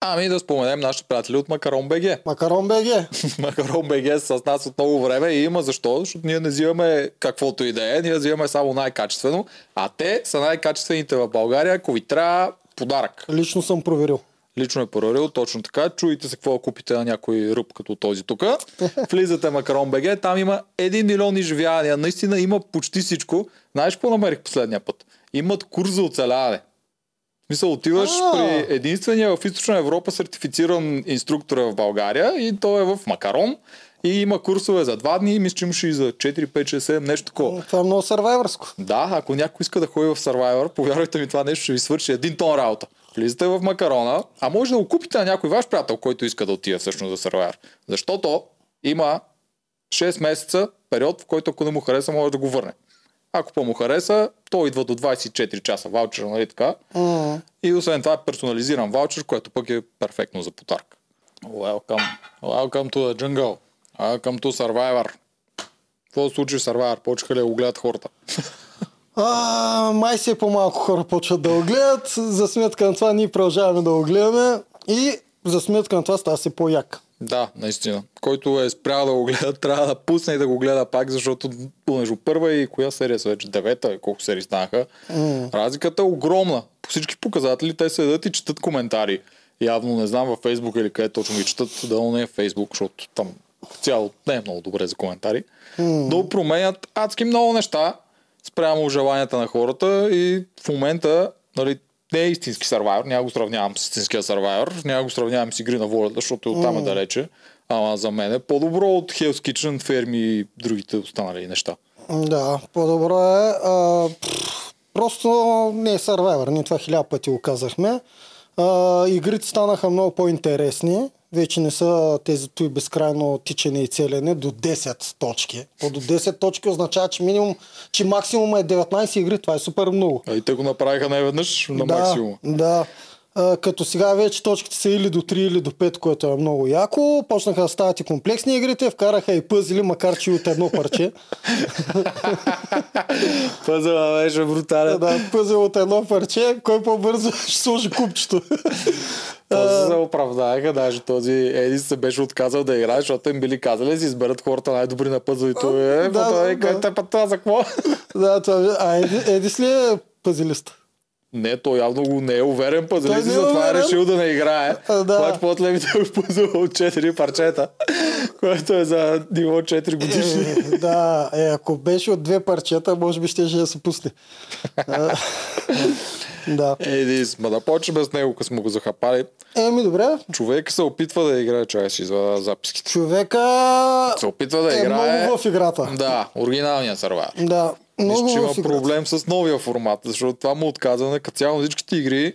Ами да споменем нашите приятели от Макарон БГ. Макарон БГ. Макарон БГ са с нас от много време и има защо, защото ние не взимаме каквото и да е, ние взимаме само най-качествено, а те са най-качествените в България, ако ви трябва подарък. Лично съм проверил. Лично е проверил, точно така. Чуйте се какво купите на някой ръб като този тук. Влизате Макарон БГ, там има 1 милион изживявания. Наистина има почти всичко. Знаеш какво намерих последния път? Имат курс за оцеляване. Смисъл, отиваш А. при единствения в Източна Европа сертифициран инструктор е в България и той е в Макарон и има курсове за два дни, мисля, че имаше и за 4, 5, 6, 7, нещо такова. Това е много сървайвърско. Да, ако някой иска да ходи в Survivor, повярвайте ми, това нещо ще ви свърши един тон работа. Влизате в макарона, а може да го купите на някой ваш приятел, който иска да отиде всъщност за Survivor. Защото има 6 месеца период, в който ако не му хареса, може да го върне. Ако по му хареса, той идва до 24 часа ваучер, нали така? М. И освен това е персонализиран ваучер, което пък е перфектно за подарък. Welcome. Welcome to the jungle. Welcome to Survivor. Какво се случи в Survivor? Почнаха ли да го гледат хората? А, май все по-малко хора почват да го гледат. За сметка на това ние продължаваме да го гледаме. И за сметка на това става се по-як. Да, наистина. Който е спрял да го гледа, трябва да пусне и да го гледа пак, защото между първа и коя серия са вече? Девета, колко серии станаха. М. Разликата е огромна. По всички показатели те седят и четат коментари. Явно не знам във Фейсбук или къде точно ги четат, да не е Фейсбук, защото там цяло не е много добре за коментари. М. Да променят адски много неща спрямо желанията на хората и в момента нали, не е истински сървайвер, няма го сравнявам с истинския сървайвер, няма го сравнявам с игри на волята, защото оттам е далече. Ама за мен е по-добро от Hell's Kitchen, ферми и другите останали неща. Да, по-добро е. А, просто не е сървайвър. Ние това хиляда пъти го казахме. А, игрите станаха много по-интересни. Вече не са тези той безкрайно тичане и целене до 10 точки. По до 10 точки означава, че минимум, че максимум е 19 игри. Това е супер много. А и те го направиха не веднъж на да, максимум. Да. А, като сега вече точките са или до 3, или до 5, което е много яко. Почнаха да стават и комплексни игрите, вкараха и пъзели, макар че и от едно парче. Пъзела беше брутален. да, пъзел от едно парче, кой по-бързо ще сложи купчето. После се оправдаеха, даже този Едис се беше отказал да играе, защото им били казали да си изберат хората най-добри на пъзел и той е, Да, да, да, да, това за какво? да, това, а Еди, Едис ли е пъзелист? Не, той явно го не е уверен Той пъзелист не и е затова е решил да не играе. А, да. Обаче после ми е пъзел от 4 парчета, което е за ниво 4 годишни. Е, да, е, ако беше от две парчета, може би ще да се пусне. Да. Едис, ма да почнем с него, като сме го захапали. Еми, добре. Човек се опитва да играе, чай си извада записките. Човека Се опитва да е играе. много в играта. Да, оригиналния сървайвер. Да, много Мисля, че има играта. проблем с новия формат, защото това му отказване, като цяло всичките игри,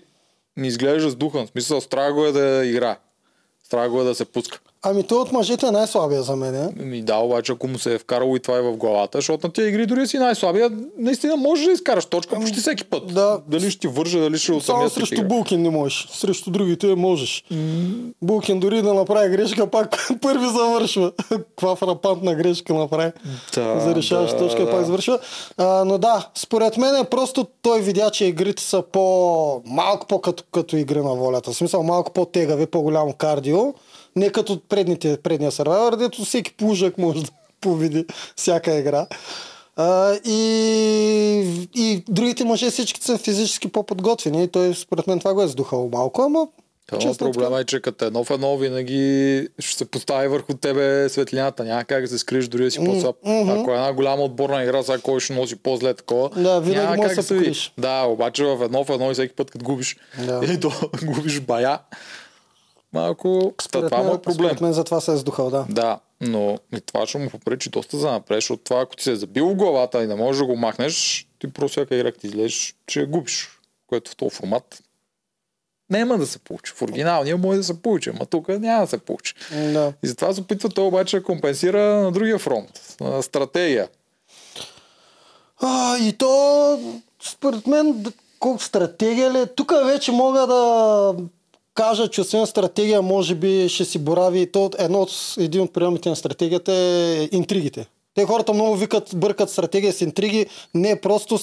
ми изглежда с духа. В смисъл, страх го е да играе. Страх го е да се пуска. Ами той от мъжете е най-слабия за мен. е. Ми да, обаче ако му се е вкарало и това и в главата, защото на тези игри дори си най-слабия, наистина можеш да изкараш точка почти всеки път. Да. Дали ще ти върже, дали ще от Само самия тип срещу игра. Булкин не можеш. Срещу другите можеш. Булкин дори да направи грешка, пак първи завършва. Каква фрапантна грешка направи. Да, за решаваща да, точка да. пак завършва. А, но да, според мен е просто той видя, че игрите са по малко по-като като игри на волята. В смисъл малко по-тегави, по-голямо кардио. Не като предните, предния сервайвер, дето всеки плужък може да повиди всяка игра. А, и, и другите мъже всички са физически по-подготвени. И той според мен това го е сдухало малко, ама Това честно проблема е, че като едно в едно винаги ще се постави върху тебе светлината. Няма как да се скриеш дори да си по-слаб. мгм. Ако е една голяма отборна игра, сега кой ще носи по-зле такова, Да, винаги няма може как да се види. покриеш. Да, обаче в едно в едно и всеки път, като губиш, Да. или то губиш бая, малко, според това мен, е проблем. според мен за това се е сдухал, да. Да, но и това ще му попречи доста за напред, защото това, ако ти се е забил в главата и не можеш да го махнеш, ти просто всяка игра, ти излезеш, ще я губиш, което в този формат няма да се получи. В оригиналния може да се получи, ама тук няма да се получи. да. И затова се опитва той обаче да компенсира на другия фронт, на стратегия. А, и то, според мен, колко стратегия ли? е? Тук вече мога да кажа, че освен стратегия, може би ще си борави. То едно от, един от приемите на стратегията е интригите. Те хората много викат, бъркат стратегия с интриги. Не е просто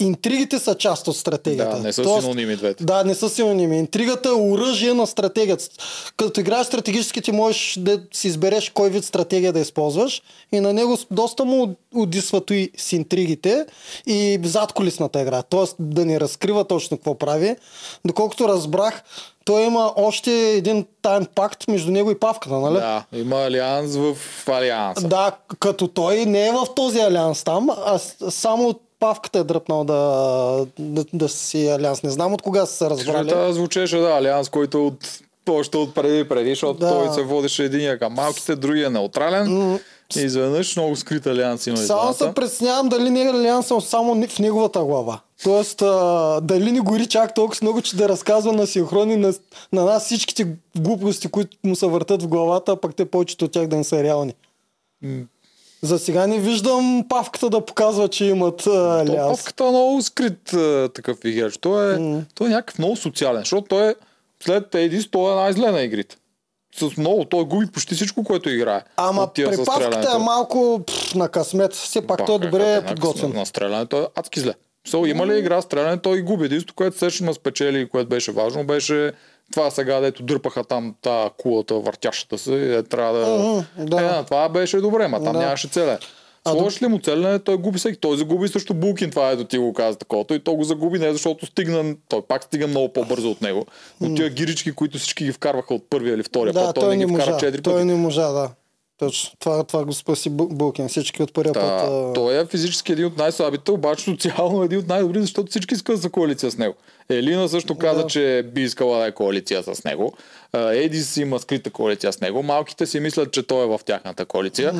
интригите са част от стратегията. Да, не са Тоест, синоними двете. Да, не са синоними. Интригата е оръжие на стратегията. Като играеш стратегически, ти можеш да си избереш кой вид стратегия да използваш и на него доста му удисват и с интригите и задколисната игра. Тоест да ни разкрива точно какво прави. Доколкото разбрах, той има още един тайн пакт между него и Павката, нали? Да, има алианс в алианса. Да, като той не е в този алианс там, а само Павката е дръпнал да, да, да си алианс. Не знам от кога са се разбрали. Това звучеше, да, алианс, който е от още от преди преди, защото Да. той се водеше единия към малките, другия неутрален. И изведнъж много скрит алианс има. Само се двамата. притеснявам дали не е алианс само ни- в неговата глава. Тоест, а, дали не гори чак толкова много, че да разказва на синхрони на, на нас всичките глупости, които му се въртат в главата, а пък те повечето от тях да не са реални. За сега не виждам павката да показва, че имат а, То алианс. Павката е много скрит а, такъв играч. Той е, той е някакъв много социален, защото той е след Едис, той е най-зле на игрите. С много, той губи почти всичко, което играе. Ама От тия при със павката е малко пф, на късмет. Все пак той е добре как е, подготвен. На стрелянето е адски зле. So, има ли игра стреляне, той губи. Единството, което ма спечели, което беше важно, беше това сега, дето дърпаха там та кулата, въртящата се, е, трябва да... Мгм, да. Е, да, това беше добре, ма там Да. нямаше целе. Сложиш ли му целене, той губи всеки. Той загуби също Булкин, това ето ти го каза такова. И то го загуби не защото стигна, той пак стига много по-бързо от него. Но тия гирички, които всички ги вкарваха от първия или втория Да, път, той, той, не ги вкара четири Той пъти. не можа, да. Точно. Това, това го спаси Бу- Булкин. Всички от първия път. Да, а, той е физически един от най-слабите, обаче социално един от най-добрите, защото всички искат за коалиция с него. Елина също каза, Да. че би искала да е коалиция с него. Едис има скрита коалиция с него. Малките си мислят, че той е в тяхната коалиция.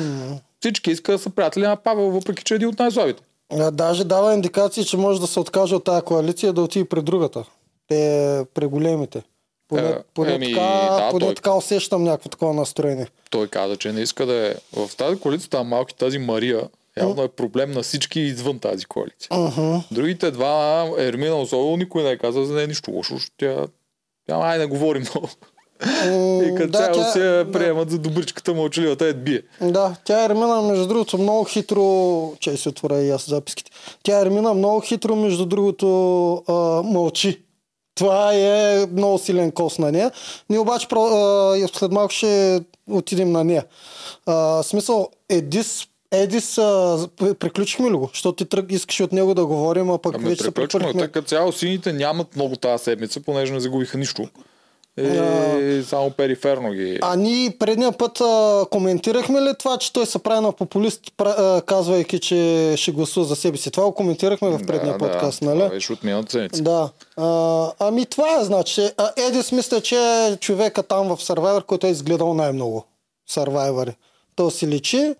Всички искат да са приятели на Павел, въпреки че е един от най-слабите. А, даже дава индикации, че може да се откаже от тази коалиция да отиде при другата. Те при големите. Поне, Е, поне, еми, така, да, поне той- така усещам някакво такова настроение. Той каза, че не иска да е в тази коалиция, там малки тази Мария, явно е проблем на всички извън тази коалиция. Uh-huh. Другите два, Ермина особено, никой не е казал за нея нищо лошо. Тя, тя ай не говори много. И като да, цяло тя- се да. приемат за добричката мълчаливата е бие. Да, тя Ермина, между другото, много хитро... Че си отворя и аз записките. Тя Ермина много хитро, между другото, а, мълчи. Това е много силен кос на нея. Ние обаче про, а, и след малко ще отидем на нея. А, смисъл, Едис, Едис, а, при- приключихме ли го? Защото ти тръг, искаш от него да говорим, а пък Ами вече се прехвърлихме. Така цяло сините нямат много тази седмица, понеже не загубиха нищо. И само периферно ги... А ние предния път а, коментирахме ли това, че той се прави на популист, пра, а, казвайки, че ще гласува за себе си? Това го коментирахме в предния да, подкаст, да, нали? Беше от миналата седмица. Да. А, ами това е, значи. А, Едис мисля, че е човека там в Survivor, който е изгледал най-много Survivor. То си личи.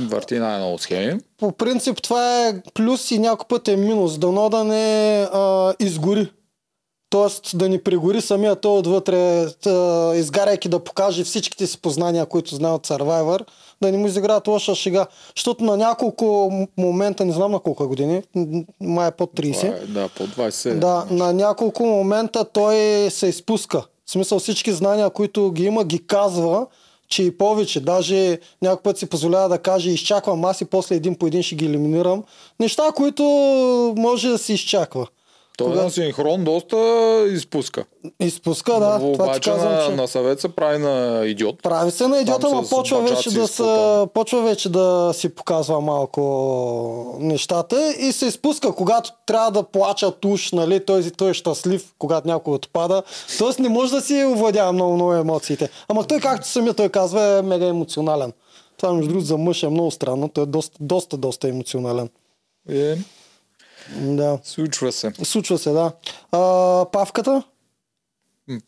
Върти най-много схеми. По принцип това е плюс и някой път е минус. Дано да не а, изгори. Тоест да ни пригори самия той отвътре, тъ, изгаряйки да покаже всичките си познания, които знае от Survivor, да не му изиграят лоша шега. Защото на няколко момента, не знам на колко години, май е под 30, Това е, да, по 27. да, на няколко момента той се изпуска. В смисъл всички знания, които ги има, ги казва, че и повече. Даже някой път си позволява да каже, изчаквам аз и после един по един ще ги елиминирам. Неща, които може да се изчаква. Той Кога- синхрон доста изпуска. Изпуска, да. Но това обаче казвам, на, че... на съвет се прави на идиот. Прави се на идиота, но почва вече, да спотан. почва вече да си показва малко нещата и се изпуска, когато трябва да плачат уж, нали, той, той е щастлив, когато някой отпада. Тоест не може да си овладява много, много емоциите. Ама той, както самия той казва, е мега емоционален. Това, между другото, за мъж е много странно. Той е доста, доста, доста емоционален. Е, Да. случва се. Случва се, да. А, павката?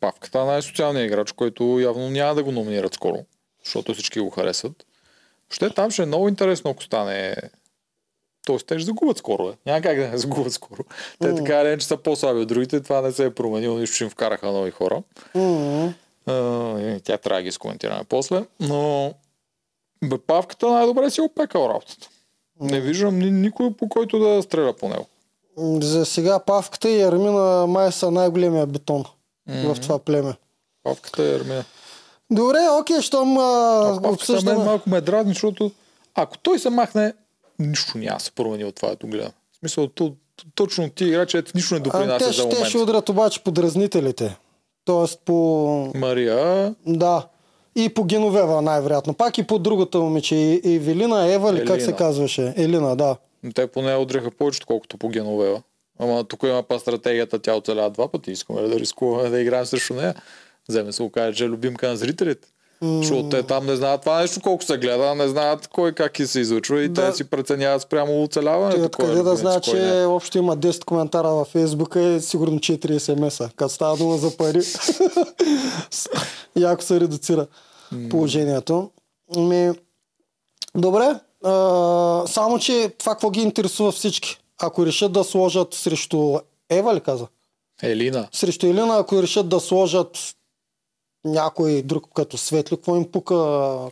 Павката е най-социалният играч, който явно няма да го номинират скоро, защото всички го харесват. Ще там ще е много интересно, ако стане Тоест, те ще загубят скоро. Бе. Няма как да не загубят скоро. Те така или иначе са по-слаби от другите. Това не се е променило, нищо че им вкараха нови хора. А, и тя трябва да ги скоментираме после. Но Бепавката най-добре си е опекал работата. Не виждам ни, никой по който да стреля по него. За сега Павката и Армина май са най-големия бетон в това племе. Павката е Ермина. Добре, окей, щом а, А Павката мен обсъждаме. малко ме дразни, защото ако той се махне, нищо няма се промени от това, ето гледам. В смисъл, то, точно ти играчи, ето нищо не допринася те, за ще, те ще удрят обаче подразнителите. Тоест по... Мария, Да. И по Геновева най-вероятно. Пак и по другата момиче. И- Евелина, Ева ли как се казваше? Елина, да. те поне удреха повече, колкото по Геновева. Ама тук има па стратегията, тя оцелява два пъти. Искаме ли да рискуваме да играем срещу нея? Вземе се окаже, че е любимка на зрителите. Защото те там не знаят това нещо колко се гледа, не знаят кой как и се излъчва и Да. те си преценяват спрямо оцеляването. откъде кой е да знае, кой не. че общо има 10 коментара във Фейсбука и сигурно 4 смс-а. Като става дума за пари. Яко се редуцира положението. Ми, добре, а, само че това какво ги интересува всички. Ако решат да сложат срещу Ева ли каза? Елина. Срещу Елина, ако решат да сложат някой друг като Светли, какво им пука?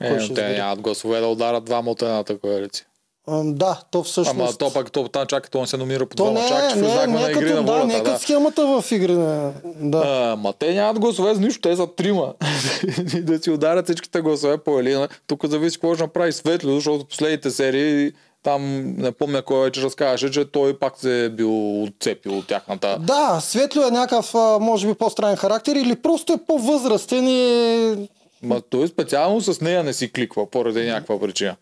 Е, кой ще те нямат гласове да ударат двама от едната коалиция. Да, то всъщност... Ама то пак то там чака, то не се номира по двама. в не, знак не, на е игри като, на да, волята. не е да. като схемата в игри. на- Да. А, ма те нямат гласове за нищо, те са трима. Да си ударят всичките гласове по Елина. Тук зависи какво ще направи Светло, защото последните серии там не помня кой вече разказваше, че той пак се е бил отцепил от тяхната. Да, Светло е някакъв, може би, по-странен характер или просто е по-възрастен и... Ма той специално с нея не си кликва, поради някаква причина.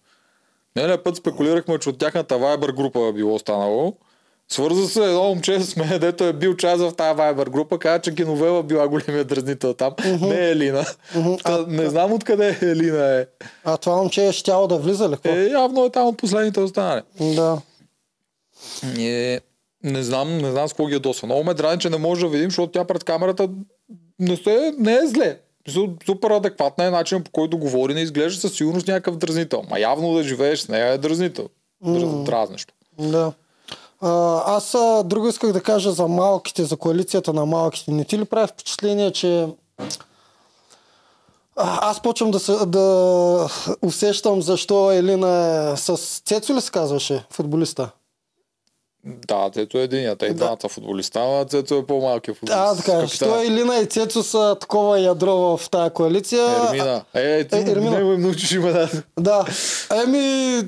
Не, път спекулирахме, че от тяхната Viber група е било станало. Свърза се едно момче с мен, дето е бил част в тази Viber група, каза, че Геновева била големия дразнител там. Не е Елина. Та, не знам откъде Елина е. А това момче е щяло да влиза ли? Е, явно е там от последните останали. Да. Е, не знам, не знам с какво ги ядосва. Много ме драни, че не може да видим, защото тя пред камерата не, се, не е зле. Су- Супер адекватна е начин по който говори, не изглежда със сигурност някакъв дразнител. Ма явно да живееш с нея е дразнител. Драз, дразнещо. Да. А, аз друго исках да кажа за малките, за коалицията на малките. Не ти ли прави впечатление, че аз почвам да, се, да усещам защо Елина е с Цецо ли се казваше, футболиста? Да, Цецо е единият. И Да. двамата футболиста, а Цецо е по-малкият футболист. А, така, Капитан. що Елина и Цецо са такова ядро в тази коалиция. Ермина. Е, ти Е, Ермина. не научиш имената. Да. Еми,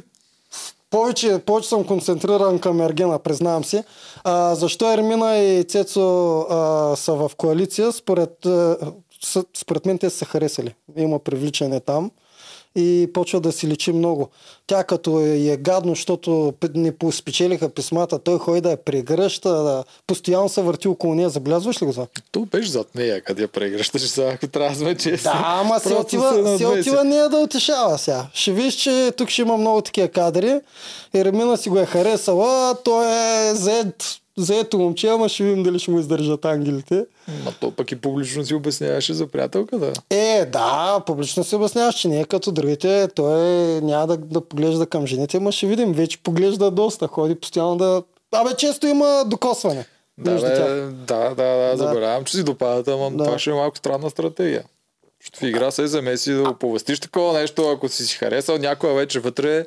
повече, повече съм концентриран към Ергена, признавам си. А, защо Ермина и Цецо а, са в коалиция? Според, а, според мен те са харесали. Има привличане там и почва да си личи много. Тя като е, е гадно, защото не спечелиха писмата, той ходи да я прегръща, да, постоянно се върти около нея. Забелязваш ли го това? То беше зад нея, къде я прегръщаш сега, ако трябва да сме честни. Да, ама се отива, се отива нея да утешава сега. Ще виж, че тук ще има много такива кадри. Еремина си го е харесала, той е заед, заето момче, ама ще видим дали ще му издържат ангелите. Ма то пък и публично си обясняваше за приятелката. Е, да, публично се обясняваш, че не е като другите. Той няма да, да поглежда към жените, ама ще видим. Вече поглежда доста, ходи постоянно да... Абе, често има докосване Да, между бе, тях. да, да, да, забравям, че си допадат, ама Да. това ще е малко странна стратегия. Защото в игра се замеси да оповестиш такова нещо, ако си си харесал някоя вече вътре,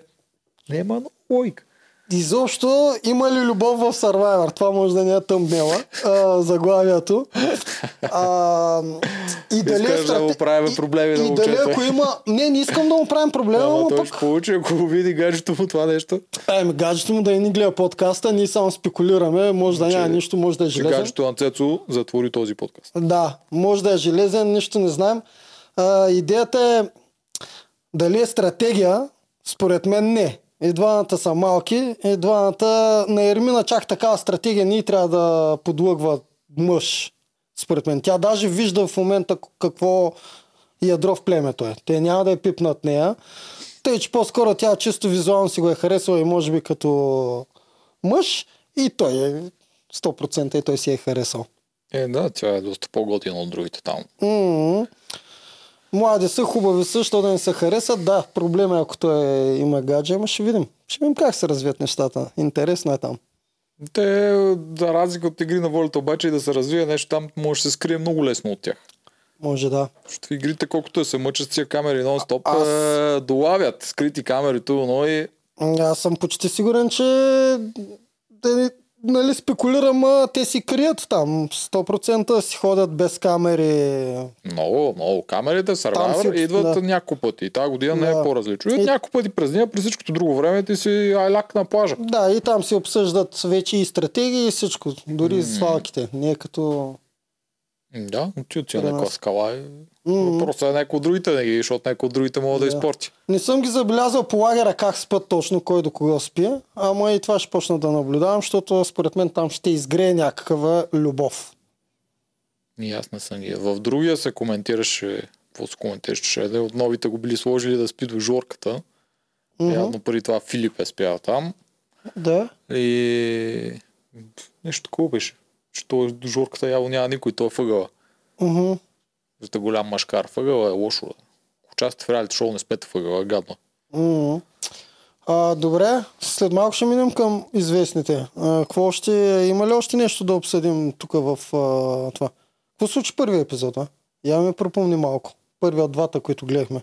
няма логика. Изобщо има ли любов в Survivor? Това може да не е тъмбнела, заглавието. А, и дали Искаш е да му правим и- проблеми на и, дали ако има... Не, не искам да му правим проблема, но той пък... ще получи, ако го види гаджето му това нещо. Еми, гаджето му да и ни гледа подкаста, ние само спекулираме, може да няма Че- нищо, може да е Че железен. гаджето на Цецо затвори този подкаст. Да, може да е железен, нищо не знаем. А, идеята е дали е стратегия, според мен не. И двамата са малки, и двамата на Ермина чак такава стратегия ние трябва да подлъгва мъж. Според мен. Тя даже вижда в момента какво ядро в племето е. Те няма да я пипнат нея. Тъй, че по-скоро тя чисто визуално си го е харесала и може би като мъж и той е 100% и той си е харесал. Е, да, тя е доста по-готина от другите там. М, Млади са, хубави са, що да не се харесат. Да, проблем е ако той е, има гадже, ама ще видим. Ще видим как се развият нещата. Интересно е там. Те, за разлика от игри на волята, обаче и да се развие нещо там, може да се скрие много лесно от тях. Може да. Защото игрите, колкото се мъчат с тия камери нон-стоп, Аз- е, долавят скрити камери, ту, но и Аз съм почти сигурен, че нали, спекулирам, а, те си крият там. 100% си ходят без камери. Много, много. Там Survivor си- идват да. няколко пъти. И тази година не Да. е по-различно. И няколко пъти през деня, през всичкото друго време ти си айляк на плажа. Да, и там си обсъждат вече и стратегии и всичко. Дори и свалките. Не е като... М, Да, отиват на нас. скала. М. Просто е някой от другите да ги, защото някой от другите могат да, Да. изпорти. Не съм ги забелязал по лагера как спят точно, кой до кого спи, ама и това ще почна да наблюдавам, защото според мен там ще изгрее някаква любов. И аз не съм ги. В другия се коментираше, какво се коментираше, да от новите го били сложили да спи до жорката. Мгм. Явно преди това Филип е спял там. Да. И нещо такова беше. Че той до жорката явно няма никой, той е въгъла. Мгм. За голям машкар. Въгъла е лошо. участвате в реалити шоу, не спете въгъла, е гадно. М. А, добре, след малко ще минем към известните. А, какво още, има ли още нещо да обсъдим тук в а, това? Какво случи първият епизод, а? Я ми пропомни малко. Първият от двата, които гледахме.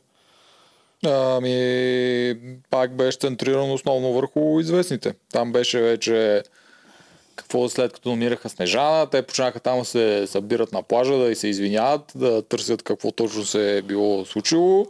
Ами, пак беше центриран основно върху известните. Там беше вече какво след като номираха Снежана, те почнаха там се събират на плажа, да и се извиняват, да търсят какво точно се е било случило.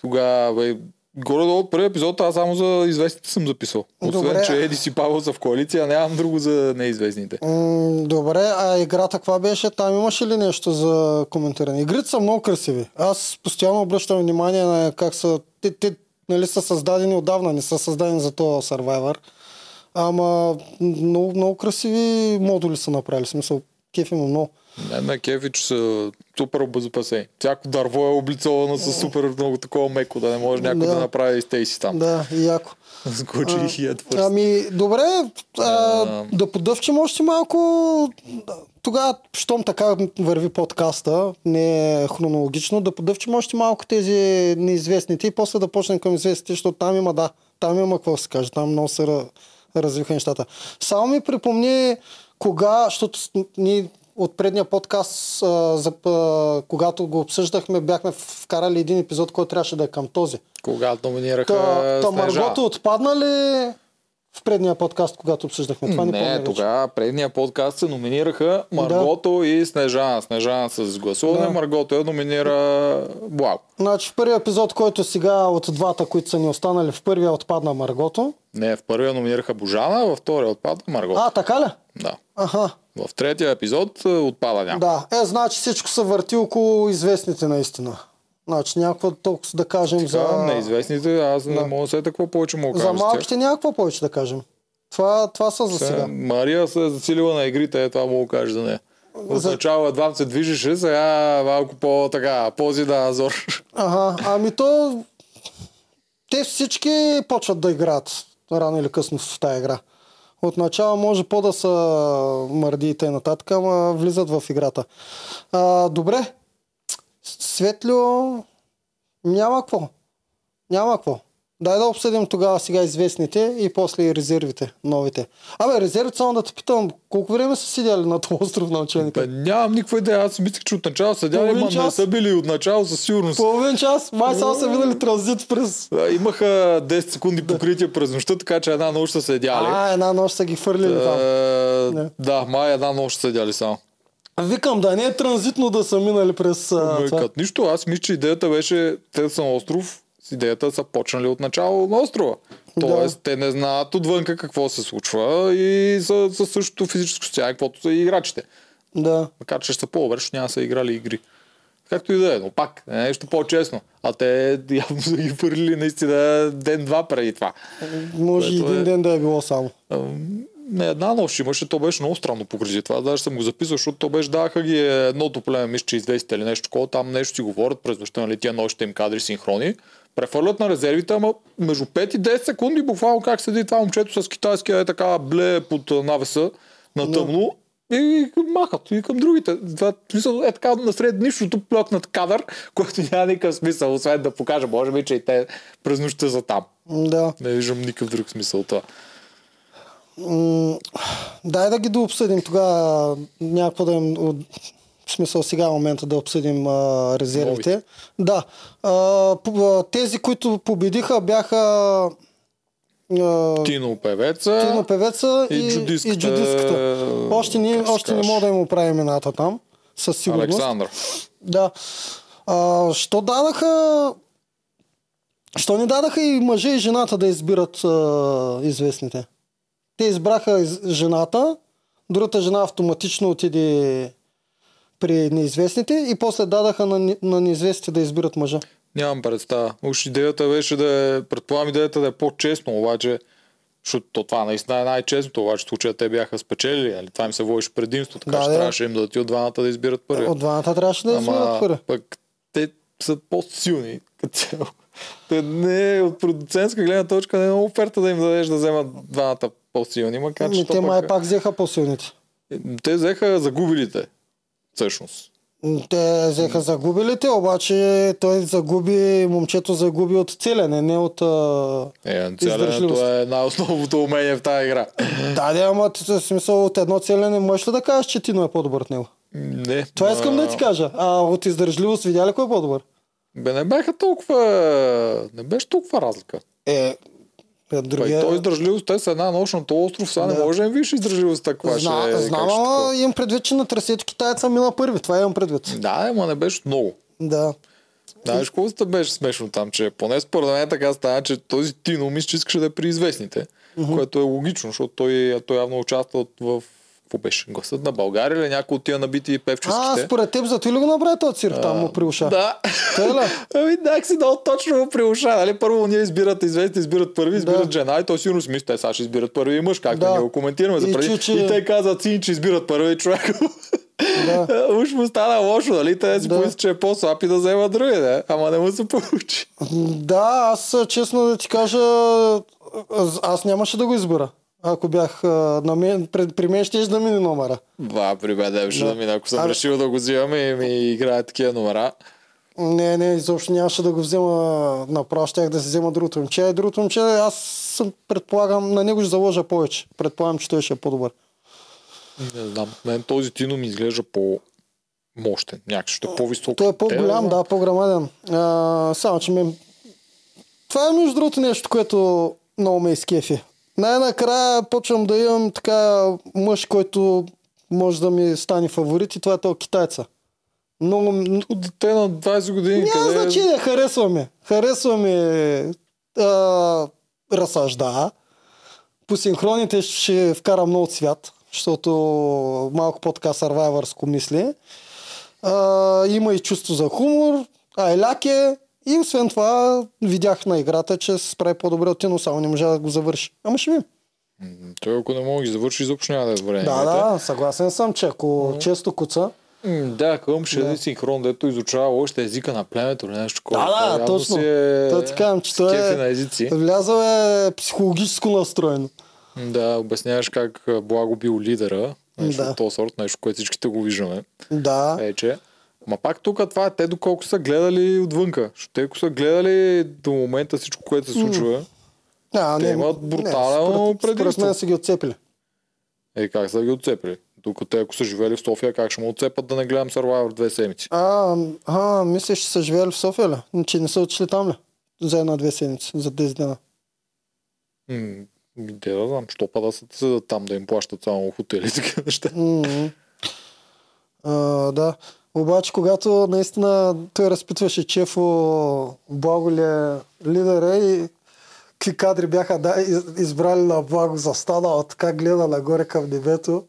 Тогава, горе-долу първи епизод, аз само за известните съм записал. Освен, Добре. че Еди си Павел са в коалиция, нямам друго за неизвестните. М, добре, а играта каква беше? Там имаше ли нещо за коментиране? Игрите са много красиви. Аз постоянно обръщам внимание на как са... Те, те нали, са създадени отдавна, не са създадени за този Survivor. Ама много, много красиви модули са направили. Смисъл, кеф има много. Не, на кефи, че са супер обезопасени. Всяко дърво е облицовано с супер много такова меко, да не може някой да, Да. направи стейси там. Да, яко. Скочи и твърст. Ами, добре, а, А. да подъвчим още малко. Тогава, щом така върви подкаста, не е хронологично, да подъвчим още малко тези неизвестните и после да почнем към известните, защото там има, да, там има какво се каже, там много се развиха нещата. Само ми припомни кога, защото ние от предния подкаст, а, за, а, когато го обсъждахме, бяхме вкарали един епизод, който трябваше да е към този. Когато номинираха та Снежана. Маргото отпадна ли в предния подкаст, когато обсъждахме? Това не, Не, тогава предния подкаст се номинираха Маргото и Снежана. Снежана с гласуване, Да. Маргото я номинира Благо. Значи в първия епизод, който сега от двата, които са ни останали, в първия отпадна Маргото. Не, в първия номинираха Божана, във втория отпада Маргото. А, така ли? Да. Аха, В третия епизод е, отпада някой. да. Е, значи всичко се върти около известните наистина. Значи някакво толкова да кажем За... за... Неизвестните, аз не Да. мога да се какво повече мога да За малките някакво повече да кажем. Това, това са за Сега. Мария се е засилила на игрите, е това мога да кажа за нея. Отначало едва се движеше, сега малко по-така, пози да Азор. Ага, ами то... Те всички почват да играят рано или късно в тази игра. Отначало може по да са мърди и т.н. ама влизат в играта. А, добре. Светлио... Няма какво. Няма какво. Дай да обсъдим тогава сега известните и после и резервите, новите. Абе, резервите, само да те питам, колко време са седяли на този остров на ученика? Бе, нямам никаква идея, аз си мислех, че отначало са дяли, Половин ма не са били отначало със сигурност. Половин час? Май само са минали транзит през... А, Имаха 10 секунди покритие през нощта, така че една нощ са седяли. А, една нощ са ги хвърлили там. Е, Не. да, май една нощ са седяли само. Викам да не е транзитно да са минали през а, Ме, това. Нищо, аз мисля, че идеята беше, те са на остров, с идеята са почнали от начало на острова. Да. Тоест, те не знаят отвънка какво се случва и са със същото физическо състояние, каквото са и играчите. Да. Макар че ще са по-добре, защото няма са играли игри. Както и да е, но пак, е нещо по-честно. А те явно са ги хвърлили наистина ден-два преди това. Може и един е- ден да е било само. Не, една нощ имаше, то беше много странно покритие. Това даже съм го записал, защото то беше, даха ги едното племе, мисля, че известите или нещо такова, там нещо си говорят през нощта, нали, тия нощите им кадри синхрони. Префърлят на резервите, ама между 5 и 10 секунди буквално как седи това момчето с китайския е така бле под навеса на тъмно и махат и към другите. Това, смисъл, е така насред нищото плъкнат кадър, който няма никакъв смисъл, освен да покажа, може би, че и те през нощта са там. Да. Не виждам никакъв друг смисъл това. М, дай да ги дообсъдим тогава някакво да им... от- В смисъл сега е момента да обсъдим а, резервите. Да. А, тези, които победиха, бяха а, Тино певеца. Тино певеца и и, джудистката, и. Още, не, още не мога да им оправя имената там. Със сигурност. Александър. Да. А, що дадаха... Що не дадаха и мъже и жената да избират а, известните? Те избраха из, жената, другата жена автоматично отиде при неизвестните и после дадаха на, на неизвестните да избират мъжа. Нямам представа. Уж идеята беше да е, предполагам идеята да е по-честно, обаче, защото то това наистина е най-честното, обаче в случая те бяха спечелили, нали? това им се водеше предимство, така Да, че да. трябваше им да дадат и от двамата да избират първи. От двамата трябваше да избират първи. пък те са по-силни като цяло. Те не от продуцентска гледна точка, не е оферта да им дадеш да вземат двамата по-силни, макар че Ами, то те май пак взеха по-силните. те взеха загубилите, всъщност. Те взеха загубилите, обаче той загуби, момчето загуби от целене, не от... Е, Издържливост. е най-основното умение в тази игра. Да, да, ама смисъл от едно целене, можеш ли да кажеш, че Тино е по-добър от него? Не. Това искам да ти кажа. А от издържливост видя ли кой е по-добър? Бе, не бяха толкова... Не беше толкова разлика. Е, е Другия... Той издържливост, те са една нощ на този остров, сега Да. не може да им виж издържливостта, каква Зна, ще е. знам, ама имам предвид, че на трасето китаеца мина първи. Това имам предвид. Да, ама не беше много. Да. Знаеш, какво беше смешно там, че поне според мен така стана, че този Тино мисля, че искаше да е при известните, което е логично, защото той, той явно участва в какво беше? Гласът на България или някой от тия набити А, певческите? според теб за ти ли го направи този цирк там му при уша? Да. Ами, так си дал точно му при уша. Нали? Първо ние избират известни, избират първи, избират Да. жена и той сигурно си мисли, те сега ще избират първи и мъж, как да, Да. ние го коментираме за И преди. че- че- И те казват си, че избират първи човек. Да. Уж му стана лошо, нали? Те си Да. помислят, че е по-слаб и да взема други, да? Ама не му се получи. Да, аз а, честно да ти кажа, аз нямаше да го избера. Ако бях а, на мен, пред, при мен ще да мине номера. Ба, при мен да. да мина. Ако съм Абе- решил да го взимаме и ми играят такива номера. Не, не, изобщо нямаше да го взема направо, щях да си взема другото момче. А и другото момче, аз съм, предполагам, на него ще заложа повече. Предполагам, че той ще е по-добър. Не знам. Мен този Тино ми изглежда по мощен. Някак ще е по-висок. Той е по-голям, да, по-грамаден. А, само, че мен... Това е между другото нещо, което много ме изкефи. Най-накрая почвам да имам така мъж, който може да ми стане фаворит и това е този китайца. Много... От дете на 20 години. Няма къде... значение, харесва ме. Харесва ме а, разсъжда. По синхроните ще вкара много цвят, защото малко по-така сървайвърско мисли. А, има и чувство за хумор, айляк е. И освен това, видях на играта, че се справи по-добре от Тино, само не можа да го завърши. Ама ще видим. Той ако не мога да завърши, изобщо няма да е добре. Да, да, съгласен съм, че ако често куца, Да, хълм ще Да. синхрон, дето изучава още езика на племето или нещо такова. Да, да, Той явно точно. Е... То ти казвам, че той е- на езици. влязъл е психологическо настроено. Да, обясняваш как Благо бил лидера. Нещо Да. от този сорт, нещо, което всичките го виждаме Да. вече. Ма пак тук това е те доколко са гледали отвънка. Те ако са гледали до момента всичко, което се случва, А, Те имат брутално според, според предимство. мен са ги отцепили. е как са ги отцепили. Докато те ако са живели в София, как ще му отцепат да не гледам Survivor две седмици. А, а мислиш, че са живели в София ли? Че не са отишли там ли? За една-две седмици, за 10 дена. М, Де да знам, що па да са седат там да им плащат само хотели и такива неща. М-м. А, да. Обаче, когато наистина той разпитваше Чефо Благо ли е лидера и какви кадри бяха да, из- избрали на Благо за стана, от как гледа нагоре към небето,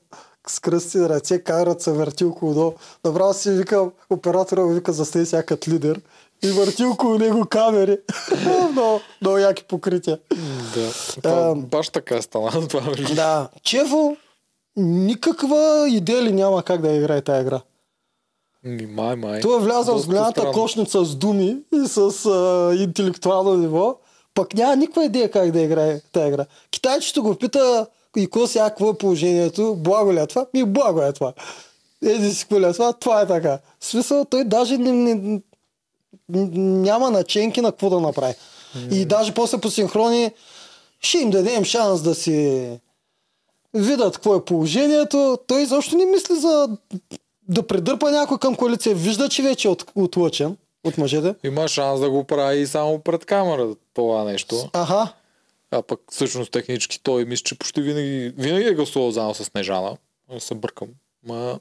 с кръсти ръце, камерата се върти около долу. Направо си вика, оператора го вика, застей сега като лидер. И върти около него камери. много, много яки покрития. Да. Това А, баш така стана. Това Да, Чефо никаква идея ли няма как да играе тази игра. Ми, Май, май. Той е влязъл с Доста голямата странно. кошница с думи и с а, интелектуално ниво, пък няма никаква идея как да играе тази игра. Китайчето го пита и какво сега, какво е положението, благо ли е това? Ми благо е това. Еди си ли е това? Това е така. В смисъл, той даже не, не, няма наченки на какво да направи. И даже после по синхрони ще им дадем шанс да си видят какво е положението. Той изобщо не мисли за да предърпа някой към коалиция. Вижда, че вече е от, отлъчен от мъжете. Има шанс да го прави и само пред камера това нещо. Аха. А пък всъщност технически той мисля, че почти винаги, винаги е гласувал заедно с Снежана. Аз се бъркам. Ма,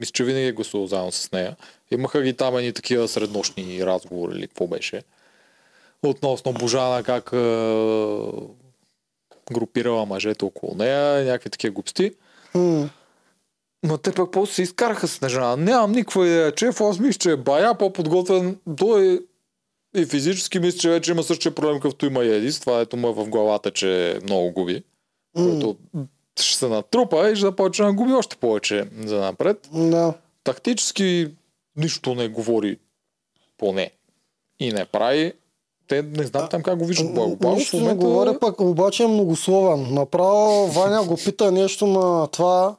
мисля, че винаги е гласувал заедно с нея. Имаха ги там едни такива среднощни разговори или какво беше. Относно Божана, как е, групирала мъжете около нея, някакви такива глупости. М. Но те пък после се изкараха с Снежана. Нямам никаква идея, че аз мисля, че е бая по-подготвен. Той и физически мисля, че вече има същия проблем, какъвто има и Едис. Това ето му е в главата, че много губи. Който ще се натрупа и ще започне да губи още повече за напред. Да. Тактически нищо не говори поне. И не прави. Те не знам там как го виждат. Благобаров в Нищо не момента... говоря, пък обаче е многословен. Направо Ваня го пита нещо на това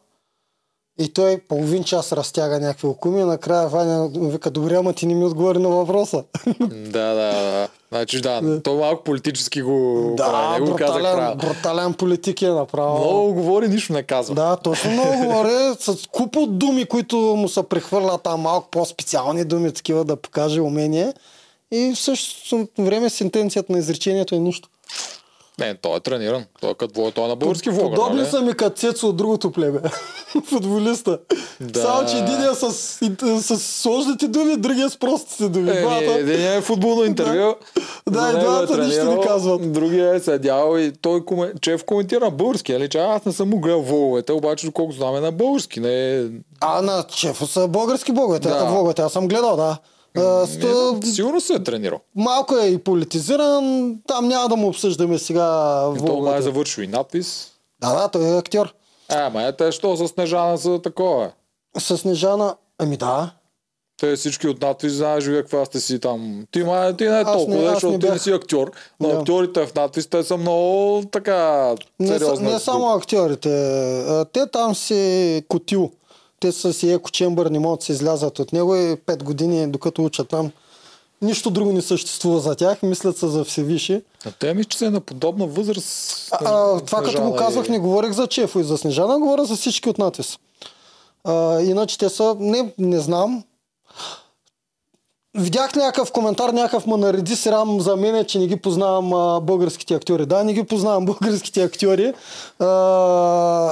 и той половин час разтяга някакви окуми накрая Ваня вика, добре, ама ти не ми отговори на въпроса. Да, да, да. Значи да, то малко политически го да, прави. Не го казах брутален, правилно. брутален политик е направо. Много говори, нищо не казва. Да, точно много говоря с куп от думи, които му се прехвърлят там малко по-специални думи, такива да покаже умение. И в същото време сентенцията на изречението е нищо. Не, той е трениран. Той е като той е на български влог. Подобни са ми като Цецо от другото племе. Футболиста. Да. Само, че един е с, с сложните думи, другия с простите думи. Е, Двата- един е футболно интервю. Да, и него двамата е нищо не казват. Другия е седял и той коме... Чеф коментира на български, нали? Че аз не съм му гледал влоговете, обаче доколко знам е на български. Не е... А, на Чефо са български боговете. Да. Да. Влоговете, аз съм гледал, да. А, е, Сигурно се е тренирал. малко е и политизиран, там няма да му обсъждаме сега То май е завършил и надпис. Да, да, той е актьор. А, ма е, те що с Снежана са такова. е. С Снежана, ами да, Те всички от надпис знаеш вие каква сте си там. Ти, ма, ти не е Аз толкова, не- защото не ти не си актьор. Но Да. актьорите в надпис те са много така не, са, сериозна. не само актьорите. Те там си котил. Те са си еко чембър, не могат да се излязат от него и 5 години, докато учат там. Нищо друго не съществува за тях, мислят са за всевиши. А те мисля, че са на подобна възраст. А, а, това като го казвах, и- не говорих за Чефо и за Снежана, говоря за всички от надпис. А, иначе те са, не, не знам. Видях някакъв коментар, някакъв ме нареди срам за мен, че не ги познавам а, българските актьори. Да, не ги познавам българските актьори. А,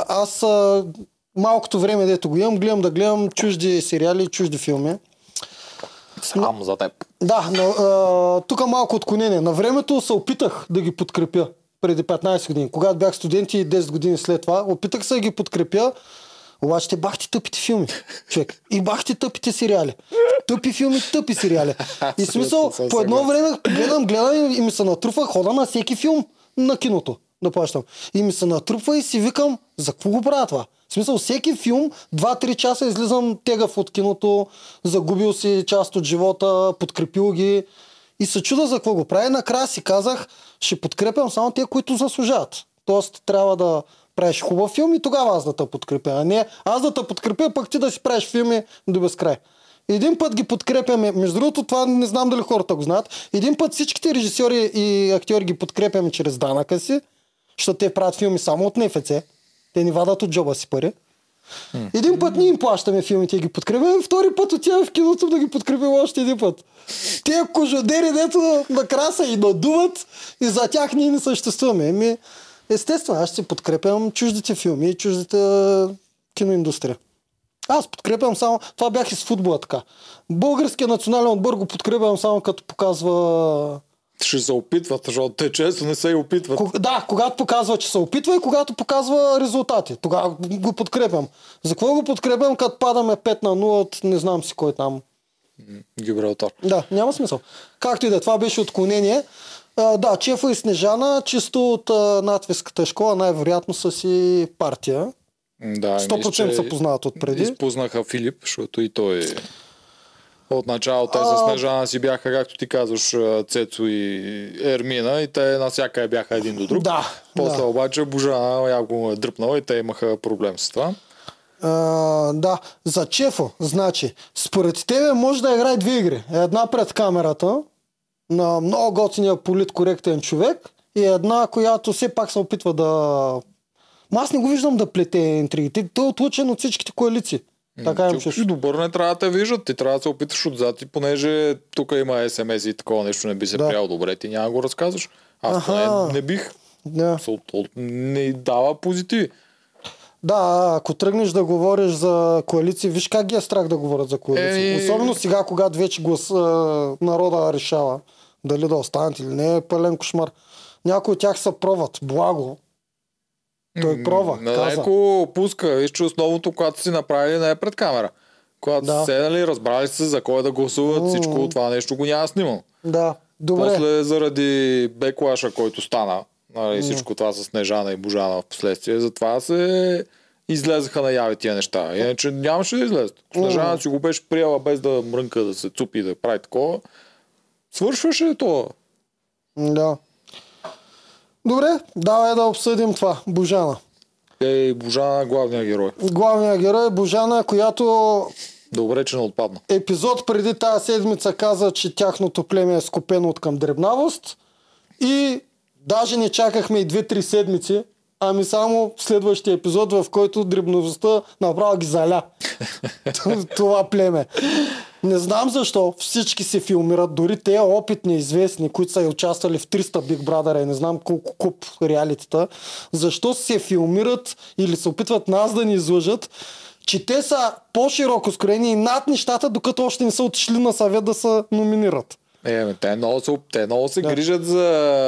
аз а, малкото време, дето го имам, гледам да гледам чужди сериали чужди филми. Сам за теб. Да, но, тук малко отклонение. На времето се опитах да ги подкрепя преди 15 години. Когато бях студент и 10 години след това, опитах се да ги подкрепя, обаче те бахте тъпите филми, човек. И бахте тъпите сериали. Тъпи филми, тъпи сериали. И смисъл, по едно време гледам, гледам и ми се натрупва хода на всеки филм на киното. Да плащам. И ми се натрупва и си викам, за какво го правя това? В смисъл, всеки филм, 2-3 часа излизам тегав от киното, загубил си част от живота, подкрепил ги и се чуда за какво го прави. Накрая си казах, ще подкрепям само те, които заслужават. Тоест, трябва да правиш хубав филм и тогава аз да те подкрепя. А не аз да те подкрепя, пък ти да си правиш филми до безкрай. Един път ги подкрепяме, между другото това не знам дали хората го знаят, един път всичките режисьори и актьори ги подкрепяме чрез данъка си, защото те правят филми само от НФЦ. Те ни вадат от джоба си пари. Един път ние им плащаме филмите и ги подкрепяме, втори път отиваме в киното да ги подкрепим още един път. Те кожодери, дето накрая са и надуват и за тях ние не съществуваме. Еми, естествено, аз ще подкрепям чуждите филми и чуждите киноиндустрия. Аз подкрепям само... Това бях и с футбола така. Българския национален отбор го подкрепям само като показва... Ще се опитват, защото те често не се и опитват. Ког- Да, когато показва, че се опитва и когато показва резултати. Тогава го подкрепям. За какво го подкрепям, като падаме 5 на 0 от не знам си кой там. Гибралтар. Да, няма смисъл. Както и да е, това беше отклонение. А, да, Чефа и Снежана, чисто от а, надвиската школа, най-вероятно са си партия. Да, 100% се познават отпреди. Изпуснаха Филип, защото и той от начало те с Снежана си бяха, както ти казваш, Цецо и Ермина и те насякъде бяха един до друг. Да, После да. обаче Божана яко му е дръпнала и те имаха проблем с това. А, да, за Чефо, значи, според тебе може да играе две игри. Една пред камерата, на много готиния политкоректен човек и една, която все пак се опитва да... Ма аз не го виждам да плете интригите. Той е отлучен от всичките коалиции. Така им си добър не трябва да те виждат. Ти трябва да се опиташ отзад и понеже тук има СМС и такова нещо не би се Да. приял добре, ти няма го разказваш. Аз Аха. поне не бих. Да. Не дава позитиви. Да, ако тръгнеш да говориш за коалиции, виж как ги е страх да говорят за коалиции. Е, Особено сега, когато вече глас, народа решава дали да останат или не, е пълен кошмар. Някои от тях са пробват. Благо. Той каза. леко пуска. Виж, че основното, когато си направили, не е пред камера. Когато Да. седнали, разбрали се за кой да гласуват, М. всичко това нещо го няма снимал. Да. Добре. После заради беклаша, който стана, нали, всичко това с Снежана и Божана в последствие, затова се излезаха наяви тия неща. Иначе нямаше да излезе. Ако Снежана си го беше приела без да мрънка, да се цупи, да прави такова. Свършваше това. Да. Добре, давай да обсъдим това. Божана. Ей, Божана, главният герой. Главният герой е Божана, която Добре, че не отпадна. епизод преди тази седмица каза, че тяхното племе е скопено от към дребнавост и даже не чакахме и 2-3 седмици, ами само следващия епизод, в който дребновостта направо ги заля. Това племе. Не знам защо всички се филмират, дори те опитни, известни, които са и участвали в 300 Big Brother и не знам колко куп реалитета, защо се филмират или се опитват нас да ни излъжат, че те са по-широко скроени и над нещата, докато още не са отишли на съвет да се номинират. Е, те много се, те много се Да. грижат за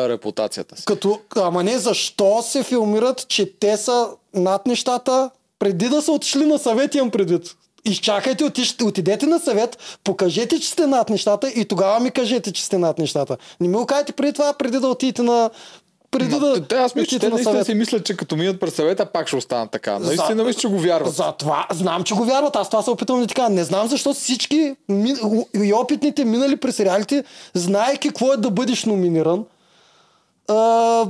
репутацията си. Като, ама не, защо се филмират, че те са над нещата, преди да са отишли на съвет, имам предвид. Изчакайте, отиш, отидете на съвет, покажете, че сте над нещата и тогава ми кажете, че сте над нещата. Не ми го кажете преди това, преди да отидете на... Преди да те, аз мисля, че наистина си мислят, че като минат през съвета, пак ще останат така. Наистина мисля, че го вярват. За това, знам, че го вярват. Аз това се опитвам да ти кажа. Не знам защо всички ми, и опитните минали през реалите, знаеки какво е да бъдеш номиниран, а,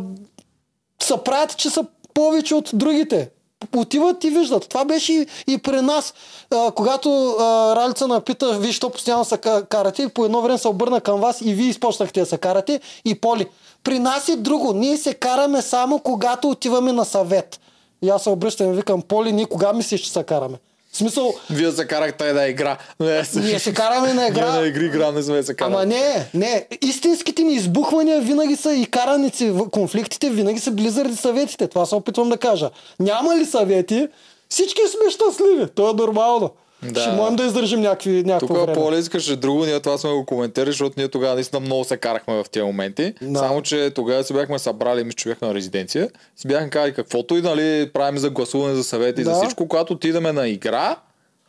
са правят, че са повече от другите. Отиват и виждат. Това беше и, и при нас. А, когато а, Ралица напита, вие що постоянно се ка- карате, по едно време се обърна към вас и вие изпочнахте да се карате и Поли. При нас е друго. Ние се караме само когато отиваме на съвет. И аз се обръщам и викам, Поли, ние кога мислиш, че се караме? В смисъл, Вие се карахте една игра. Не, ние се караме на Ние игра. на игри игра не сме се карали. Ама не, не. Истинските ни избухвания винаги са и караници. Конфликтите винаги са били заради съветите. Това се опитвам да кажа. Няма ли съвети, всички сме щастливи. То е нормално. Да. Ще можем да издържим някакви, някакво Тук време. Поля искаше друго, ние това сме го коментирали, защото ние тогава наистина много се карахме в тези моменти. Да. Само, че тогава се бяхме събрали, че бяхме на резиденция. Си бяхме казали каквото и нали, правим за гласуване, за съвети, Да. за всичко. Когато отидеме на игра,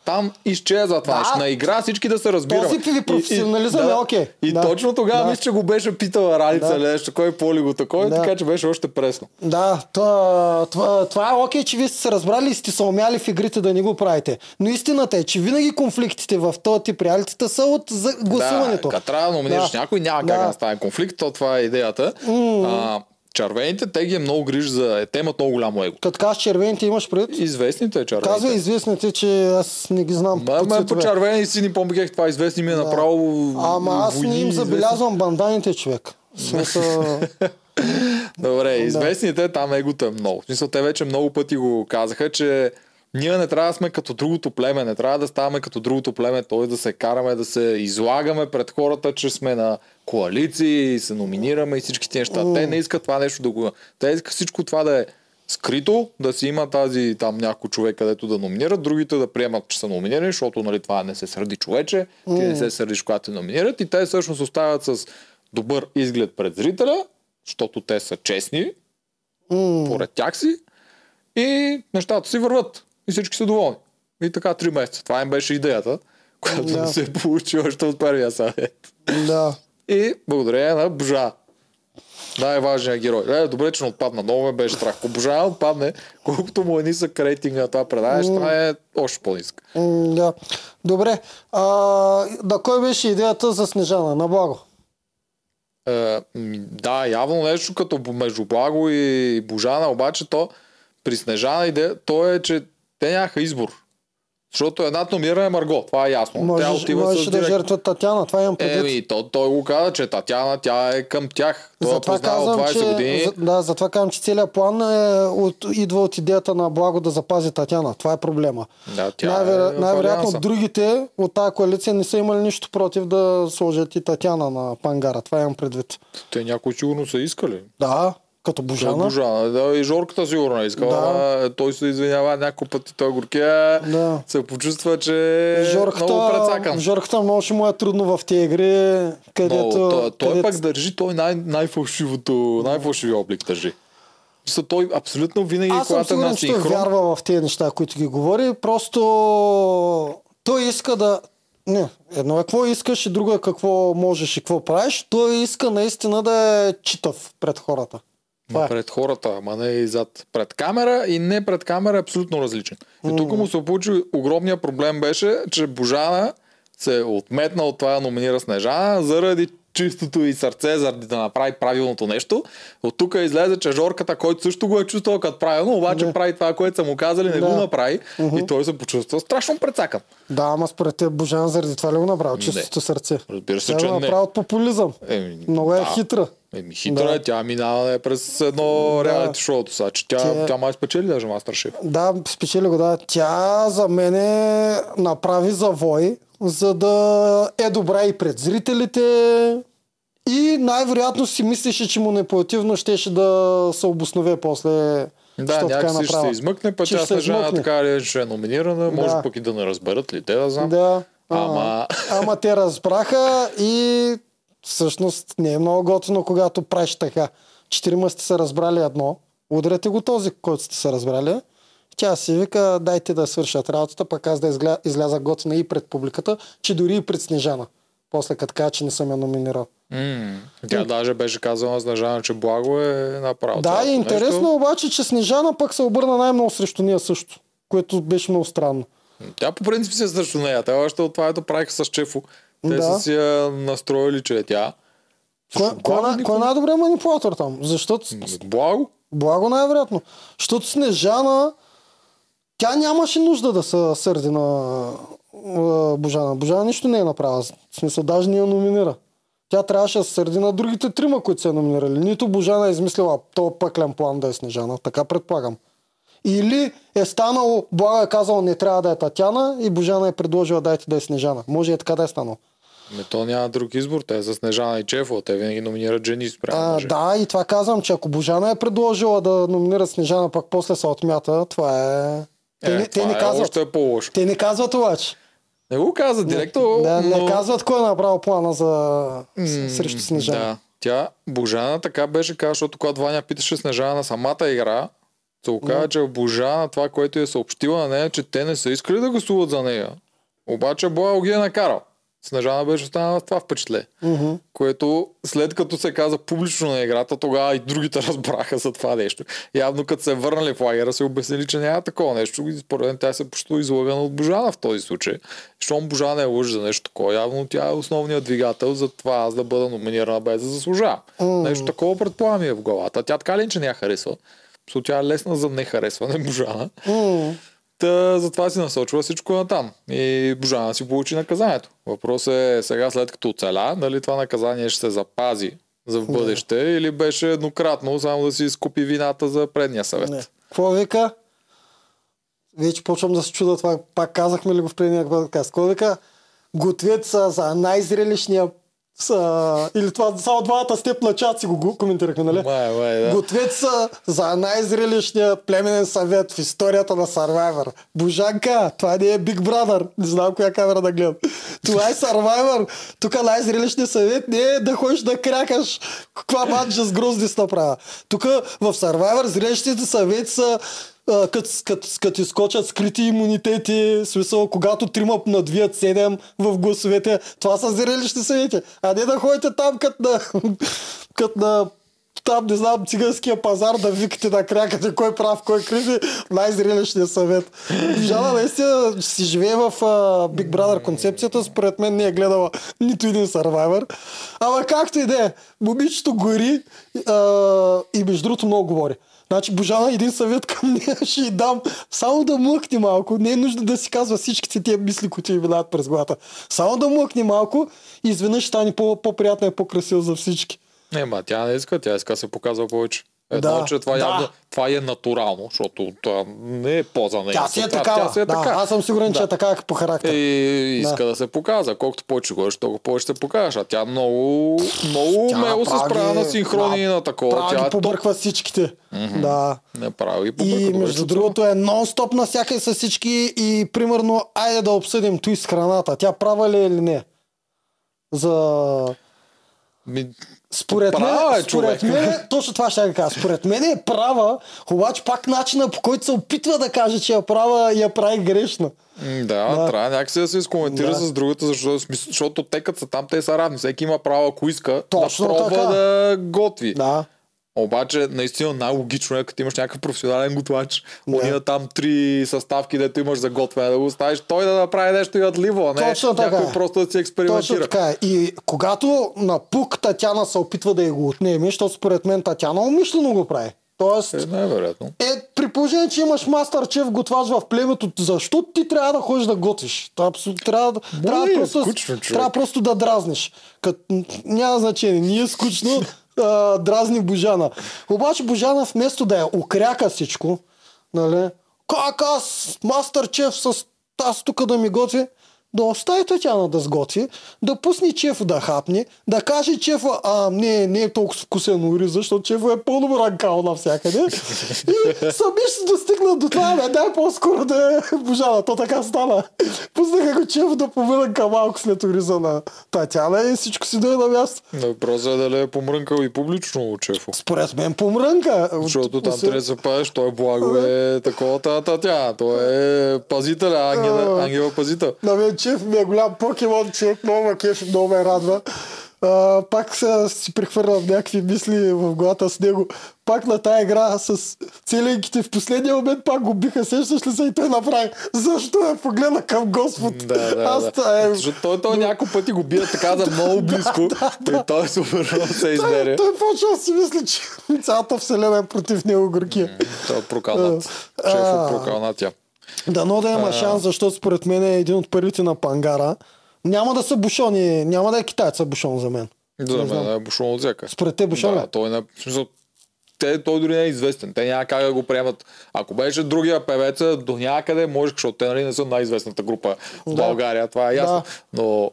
там изчезва това Да. На игра всички да се разбираме. Този ви професионализъм И- и- е окей. И Да. точно тогава Да. мисля, че го беше питала Ралица Да. да. нещо, кой Поли го такой, Да. така че беше още пресно. Да, това, това, това е окей, че вие сте се разбрали и сте се умяли в игрите да не го правите. Но истината е, че винаги конфликтите в този тип реалитета са от гласуването. Да, като трябва да номинираш Да. някой, няма как Да. да настане конфликт, то това е идеята. А, червените, те ги е много гриж за... Те имат много голямо его. Като кажеш червените имаш пред. Известните червените. Казва известните, че аз не ги знам. По ме по червени си ни помогех това известни ми е направо Ама аз не войни, им известни. забелязвам банданите човек. Смисъл... Добре, известните там егото е много. В смисъл, те вече много пъти го казаха, че ние не трябва да сме като другото племе, не трябва да ставаме като другото племе, т.е. да се караме, да се излагаме пред хората, че сме на коалиции и се номинираме и всички тези неща. Те не искат това нещо да го... Те искат всичко това да е скрито, да си има тази там някой човек, където да номинират, другите да приемат, че са номинирани, защото нали, това не се сърди човече, ти не се сърдиш, когато те номинират и те всъщност остават с добър изглед пред зрителя, защото те са честни, поред тях си и нещата си върват и всички са доволни. И така три месеца. Това им беше идеята, която Да. не се получи още от първия съвет. да. И благодарение на Божа. Най-важният герой. Е, добре, че не отпадна. Много ме беше страх. Ако Божа не отпадне, колкото му е нисък рейтинга на това предаване, ще стане още по-нисък. Да. Добре. А, да, кой беше идеята за Снежана? На благо. Е, да, явно нещо като между Благо и Божана, обаче то при Снежана идея, то е, че те нямаха избор. Защото едната номинирана е Марго, това е ясно. Тя Можеш, отива можеш с да директ... жертва Татяна. Това имам предвид. Еми, то, той го каза, че Татяна, тя е към тях. Той я Затова познава от казвам, 20 че, години. за, да, затова казвам, че целият план е от, идва от идеята на Благо да запази Татяна. Това е проблема. Да, тя Най-веро- е най-вероятно другите от тази коалиция не са имали нищо против да сложат и Татяна на пангара. Това имам предвид. Те някои сигурно са искали. Да, Като Жана. Божана. Божана. Да, и Жорката сигурно е искала. Да. Той се извинява няколко пъти, той горкия. Да. Се почувства, че е много Жорката, прецакан. Жорката много ще му е трудно в тези игри, където... Но, той, той където... пак държи, той най- най-фалшивото, най-фалшиви облик държи. Мисля, той абсолютно винаги, Аз съм когато е сигурен, че той вярва в тези неща, които ги говори. Просто той иска да... Не, едно е какво искаш и друго е какво можеш и какво правиш. Той иска наистина да е читав пред хората. Това е. пред хората, ама не и зад. Пред камера и не пред камера е абсолютно различен. И тук му се получи огромния проблем беше, че Божана се отметна от това номинира Снежана заради чистото и сърце, заради да направи правилното нещо. От тук излезе, че Жорката, който също го е чувствал като правилно, обаче Да. прави това, което са му казали, не Да. го направи. И той се почувства страшно прецакан. Да, ама според теб Божан заради това ли го направил? Чистото сърце. Разбира се, Тя че не. направи от популизъм. Еми, Много е да. хитра. Еми, хитра Да. е, тя минава е през едно Да. реалити шоуто сега, че тя, Тя- тя май спечели даже Мастершеф. Да, спечели го, да. Тя за мене направи завой, за да е добра и пред зрителите. И най-вероятно си мислеше, че манипулативно щеше да се обоснове после. Да, така някакси ще се измъкне, пък тя ще измъкне. така или иначе е номинирана, може Да. пък и да не разберат ли, те да знам. Да. Ама- ама те разбраха и всъщност не е много готино, когато правиш така. Четирима сте се разбрали едно, удряте го този, който сте се разбрали. Тя си вика, дайте да свършат работата, пък аз да изгля... изляза готина и пред публиката, че дори и пред Снежана. После като кажа, че не съм я номинирал. М, Тя даже беше казала на Снежана, че благо е направо. Да, и интересно нещо. обаче, че Снежана пък се обърна най-много срещу нея също, което беше много странно. Тя по принцип си е срещу нея. Те още от това, ето правиха с Чефо. Те Да. са си я настроили, че е тя. Кой, е кой е най-добрият манипулатор там? Защото Благо? Благо най-вероятно. Защото Снежана, тя нямаше нужда да се сърди на Божана. Божана нищо не е направила. В смисъл, даже не я номинира. Тя трябваше да се сърди на другите трима, които са номинирали. Нито Божана е измислила то пъклен план да е Снежана. Така предполагам. Или е станало, Блага е казал не трябва да е Татяна и Божана е предложила дайте да е Снежана. Може и е така да е станало. Ме то няма друг избор. Те са Снежана и Чефо. Те винаги номинират жени спрямо А, мъже. да, и това казвам, че ако Божана е предложила да номинира Снежана, пък после се отмята, това е... Те, Е, не, те не е казват. Още е по-лошо. Те не казват обаче. Не го каза директно, да, но... не казват кой е направил плана за с- срещу Снежана. Да. Тя, Божана така беше казала, защото когато Ваня питаше Снежана на самата игра, се оказа, че Божана това, което е съобщила на нея, че те не са искали да гласуват за нея. Обаче Боя ги е накарал. Снежана беше останала с това впечатление. Мгм. Което след като се каза публично на играта, тогава и другите разбраха за това нещо. Явно като се върнали в лагера, се обяснили, че няма такова нещо. И според мен тя се почти излагана от Божана в този случай. Щом Божана е лъжи за нещо такова, явно тя е основният двигател за това аз да бъда номинирана без да заслужавам. М. Нещо такова предполагам е в главата. Тя така ли, че не я харесва? Тя е лесна за не харесване, Божана. М. Та, затова си насочва всичко на там. И Божана си получи наказанието. Въпросът е сега след като оцеля, дали това наказание ще се запази за в бъдеще или беше еднократно, само да си изкупи вината за предния съвет. Не. Какво вика? Вече почвам да се чуда това. Пак казахме ли го в предния подкаст. Какво вика? Готвят са за най-зрелищния са, или това само двамата степ на чат си го коментирахме, нали? Май, май, да. Готвят са за най-зрелищния племенен съвет в историята на Survivor. Божанка, това не е Big Brother. Не знам коя камера да гледам. Това е Survivor. Тук най-зрелищният съвет не е да ходиш да крякаш каква манджа с грозди направя. Тук в Survivor зрелищните съвети са като, като, като изкочат скрити имунитети, смисъл, когато трима надвият седем в гласовете, това са зрелищни съвети. А не да ходите там като на, като на там, не знам, циганския пазар да викате да крякате кой прав, кой криви, най-зрелищния съвет. Жана наистина си живее в uh, Big Brother концепцията, според мен не е гледала нито един Survivor. Ама както и да е, момичето гори uh, и между другото много говори. Значи, Божана, един съвет към нея ще й дам. Само да млъкне малко. Не е нужда да си казва всичките тия мисли, които й минават през главата. Само да млъкне малко и изведнъж стане по- по-приятна и по-красива за всички. Не, ма тя не иска, тя иска да се показва повече. Едно, Да, че това, да. явно, това е натурално, защото това не е поза на Тя си е такава. Тя си е да, така. Аз съм сигурен, че Да. е така по характер. И иска да. се показва. Колкото повече говориш, толкова повече се покажеш. А тя много, много умело се справя на синхрони и на такова. Прави Тя е побърква всичките. Да. Не прави и И побърква. добре между другото е нон-стоп навсякъде с всички и примерно, айде да обсъдим той с храната. Тя права ли е или не? За... Ми, Според мен, е, според мен, точно това ще я кажа. Според мен е права, обаче пак начина по който се опитва да каже, че я права, я прави грешна. да, Да. трябва някакси да се изкоментира Да. с другата, защото, защото те като са там, те са равни. Всеки има право, ако иска, Точно да пробва така. да готви. Да. Обаче, наистина най-логично е, като имаш някакъв професионален готвач, Да. ония там три съставки, дето имаш за готвене, да го оставиш той да направи нещо ядливо, а не Точно така някой просто да си експериментира. Точно така е. И когато на пук Татяна се опитва да я го отнеме, защото според мен Татяна умишлено го прави. Тоест, Е, най-вероятно. Е, при положение, че имаш мастър чеф готвач в племето, защо ти трябва да ходиш да готвиш? Трябва, да- трябва, е просто, скучно, трябва просто да дразниш. Кът, няма значение, ние е скучно, дразни Божана. Обаче Божана вместо да я окряка всичко, нали, как аз, мастър чеф, с аз тук да ми готви, да остави Татяна да сготви, да пусне чефа да хапне, да каже чефа, а не, не е толкова вкусен ориз, защото чефа е пълно ранкал навсякъде. И сами ще достигнат до това, бе, дай по-скоро да е Божана. То така стана. Пуснаха го чеф да помрънка малко след ориза на Татяна и всичко си дойде на място. Въпросът е дали е помрънкал и публично Чефо. Според мен помрънка. Защото там трябва да се паеш, той е благо е такова татя. Той е пазител, ангел, ангела пазител. Чеф ми е голям покемон човек, много ме кефи, много ме радва. А, пак се, си прехвърлям някакви мисли в главата с него. Пак на тая игра с целеньките в последния момент пак го биха. Сещаш ли се и той направи? Защо я погледна към Господ? Да, да, Аз да. е, Защото той, той няколко пъти го бие така за много близко и той е супер много се той, измеря. той почва да си мисли, че цялата вселена е против него горкия. Той е прокалнат. А. Шефо прокалнат тя. Дано да има шанс, защото според мен е един от първите на Пангара. Няма да са бушони, няма да е китайца бушон за мен. За мен е бушон от всяка. Според те бушон Да, той, не, в смисъл, те, той дори не е известен. Те няма как да го приемат. Ако беше другия певец, до някъде може, защото те нали, не са най-известната група в Да. България, това е ясно. Да. Но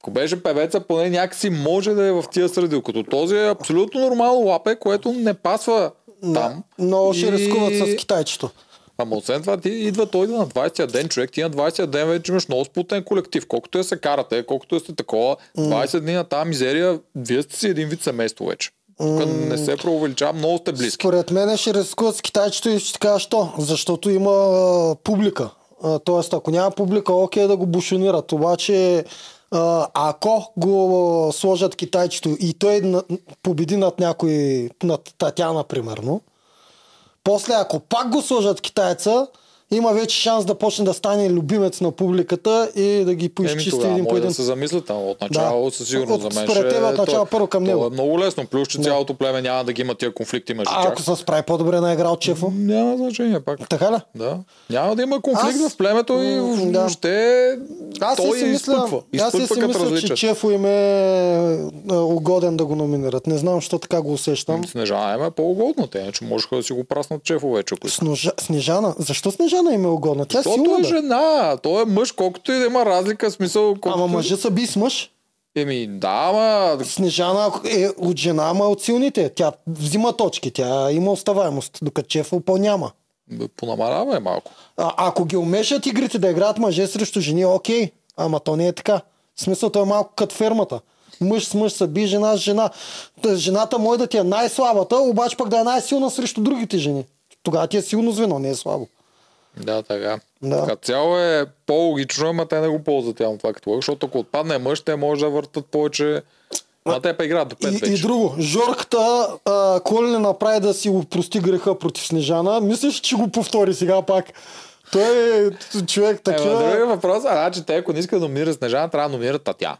ако беше певеца, поне някакси може да е в тия среди. Като този е абсолютно нормално лапе, което не пасва там. Но ще И- рискуват с китайчето. Ама освен това, ти идва той идва на 20-я ден, човек, ти на 20-я ден вече имаш много сплутен колектив. Колкото е се карате, колкото е сте такова, 20 дни на тази мизерия, вие сте си един вид семейство вече. Тук не се преувеличава, много сте близки. Според мен ще рискуват с китайчето и ще ти кажа, що? Защото има а, публика. А, тоест, ако няма публика, окей да го бушонират. Обаче, а, ако го сложат китайчето и той победи над някой, над Татяна, примерно, после, ако пак го сложат китайца, има вече шанс да почне да стане любимец на публиката и да ги поизчисти един по може да един. се замислят, ама от начало Да. със сигурност От- за мен според теб от е- начало първо към то него. е много лесно, плюс че Да. цялото племе няма да ги има тия конфликти между А, тях. ако се справи по-добре на игра от Чефо? Няма значение пак. Така ли? Да. Няма да има конфликт Аз- в племето и да. ще Аз той си мисля, изпъква. аз си си мисля че. Чефо им е а, угоден да го номинират. Не знам, защо така го усещам. Снежана е по-угодно, те, иначе можеха да си го праснат чефо вече. Снежана. Защо Снежана им е угодна? Тя Защото силна е да. жена, той е мъж, колкото и да има разлика, смисъл. Колкото... Ама мъжа са би с мъж. Еми, да, ама... Снежана е от жена, ама от силните. Тя взима точки, тя има оставаемост, докато Чефо по-няма. Понамалява е малко. А, ако ги умешат игрите да играят мъже срещу жени, окей. Ама то не е така. В смисъл, то е малко като фермата. Мъж с мъж се би, жена с жена. Та, Жената може да ти е най-слабата, обаче пък да е най-силна срещу другите жени. Тогава ти е силно звено, не е слабо. Да, така. Да. Като цяло е по-логично, ама те не го ползват явно това като лъг, защото ако отпадне мъж, те може да въртат повече. А те па играят до 5 И, вече. и друго, Жорката, а, не направи да си прости греха против Снежана, мислиш, че го повтори сега пак. Той е човек Ема, такива... другия въпрос, а, значи те, ако не искат да номинират Снежана, трябва да номинират Татя.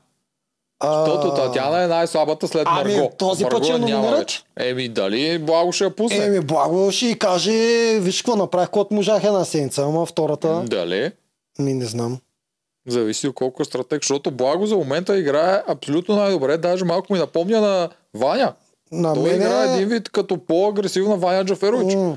Защото Татяна е най-слабата след Ами, Марго. този път Марго ще я няма номинират? Еми, дали Благо ще я пусне? Еми, благо ще и каже, виж какво направих, когато можах една седмица, ама втората, Дали? ми не знам. Зависи колко е стратег, защото Благо за момента играе абсолютно най-добре. Даже малко ми напомня на Ваня. На Той мене... играе един вид като по-агресивна Ваня Джаферович. М.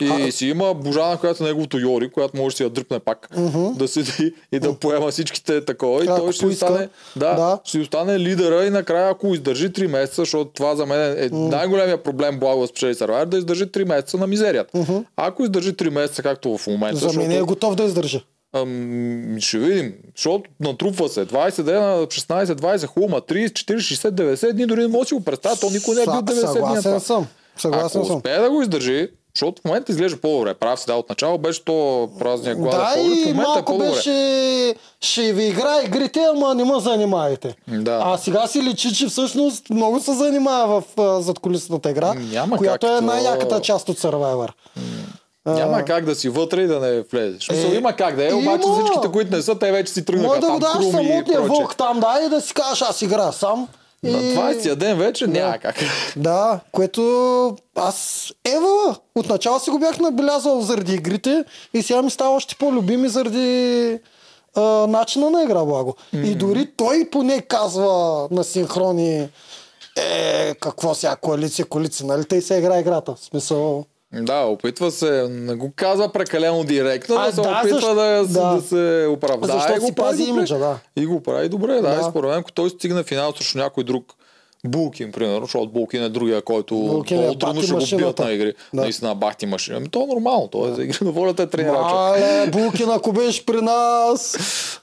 И си има Божана, която е неговото Йори, която може да си я дръпне пак, да седи и да поема всичките такова. И той ще си поиска. остане, да, Да. ще остане лидера и накрая, ако издържи 3 месеца, защото това за мен е най-големия проблем Благо да спечели Survivor, да издържи 3 месеца на мизерията. Ако издържи 3 месеца, както в момента, За мен е готов да издържа. Ам, ще видим, защото натрупва се 20 дена, 16, 20, хубаво, ма 30, 40, 60, 90 дни, дори не може да си го представя, то никой не е бил Са- 90 дни. Съгласен съм. Съгласен Ако съм. успее да го издържи, защото в момента изглежда по-добре. Прав си да, от начало беше то празния гладен Да, в момента е малко по-добре. беше... Ще ви играе игрите, ама не ме занимавайте. Да. А сега си личи, че всъщност много се занимава в а, задкулисната игра, Няма която как е то- най-яката част от Survivor. Няма как да си вътре и да не влезеш. Е, има как да е, обаче има. всичките, които не са, те вече си тръгнаха Може да го и самотния вълк там, да, и да си кажеш, аз играя сам. И... На 20-я ден вече няма как. Да, което аз Ева отначало си го бях набелязал заради игрите и сега ми става още по-любими заради а, начина на игра, благо. И дори той поне казва на синхрони е, какво сега, коалиция, коалиция, нали? Тъй се игра играта. В смисъл... Да, опитва се, не го казва прекалено директно, А, да се да, опитва защо- да, да. да. се оправдае. Защото и го си прави пази имиджа, да. И го прави добре, да. Да. И според мен, ако той стигне финал срещу някой друг, Булкин, примерно, защото Булкин е другия, който Булкин е много трудно бахти ще го бият на игри. Да. Наистина бахти машина. Ами то е нормално, то е за игри на волята е тренировача. Мале, Булкин, ако беше при нас,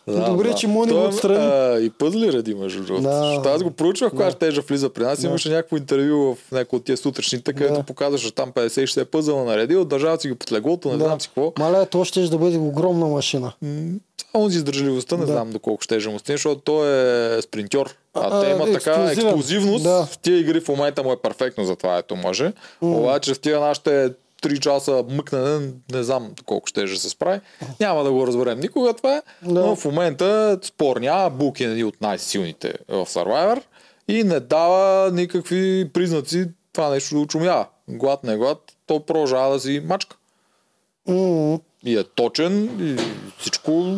добре, че му не го е, отстрани. а, И пъзли реди, между другото. Да. Защото аз го проучвах, когато ще влиза при нас. Имаше някакво интервю в някои от тия сутрешните, където показваше там 50-60 пъзела наредил, държава си ги под леглото, не знам си какво. Мале, то ще да бъде огромна машина. Само за издържливостта не знам доколко ще е му стигне, защото той е спринтьор. А, А, те имат така експлозивност. Да. В тия игри в момента му е перфектно за това ето мъже. Обаче в тия нашите 3 часа мъкнене, не знам колко ще се справи. Няма да го разберем никога това, Да. но в момента спор няма. Бук е един от най-силните в Survivor и не дава никакви признаци това нещо да очумява. Глад, не глад, то продължава да си мачка. М, И е точен и всичко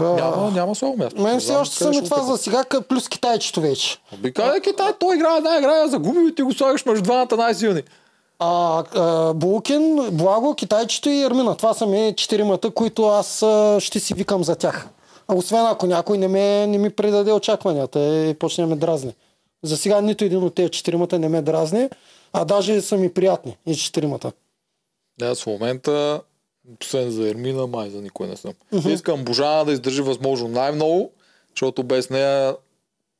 няма, няма слабо място. Мен все още съм и това за сега, плюс китайчето вече. Обикаля Китай, той играе една игра, загубил и ти го слагаш между двамата най-силни. А, а, Булкин, Благо, Китайчето и Ермина. Това са ми четиримата, които аз а, ще си викам за тях. А освен ако някой не, ме, не ми предаде очакванията и почне ме дразни. За сега нито един от тези четиримата не ме дразни, а даже са ми приятни и четиримата. Да, в момента, освен за Ермина, май за никой не съм. Искам Божана да издържи възможно най-много, защото без нея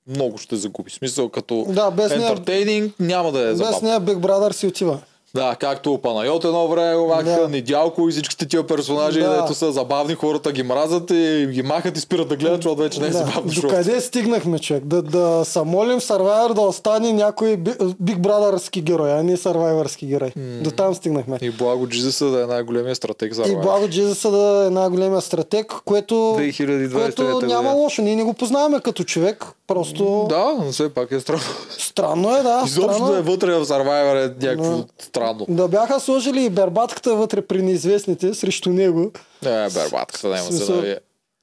много ще загуби. В смисъл като Да, без нея- ентертейнинг няма да е Без забавно. нея Big Brother си отива. Да, както Панайот едно време го махаха, Да. Недялко и всичките тия персонажи, Да. дето са забавни, хората ги мразят и ги махат и спират да гледат, защото вече не е Да. забавно. шоу. Докъде стигнахме, човек? Да, да се молим Survivor да остане някой Би- Big Brotherски герой, а не Survivorски герой. До там стигнахме. И Благо Джизеса да е най-големия стратег за И Благо Джизуса да е най-големия стратег, което, 2023 което няма година. лошо. Ние не го познаваме като човек. Просто Да, но все пак е странно. странно е, да. Изобщо странно да е вътре в Survivor е някакво Да. странно. Да бяха сложили и бербатката вътре при неизвестните срещу него. Не, бербатката няма се Смисъл- навие.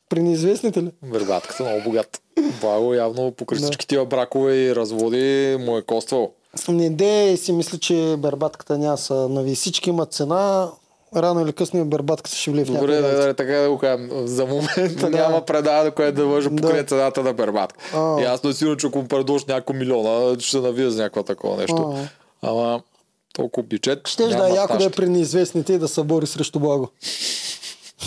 При неизвестните ли? Бербатката много богат. Благо явно покрай всички тия бракове и разводи му е коствал. Не де си мисля, че бербатката няма са нави. Всички имат цена. Рано или късно и бербатката ще влие в Добре, някой да, да, така да го кажем. За момента Да. няма предаване, което да може покрай Да. цената на бербатка. А. И аз не сигурно, че ако му предложи няколко милиона, ще се навия за някакво такова нещо. Ама толкова бюджет. Щеш да е яко да е при неизвестните и да се бори срещу Благо.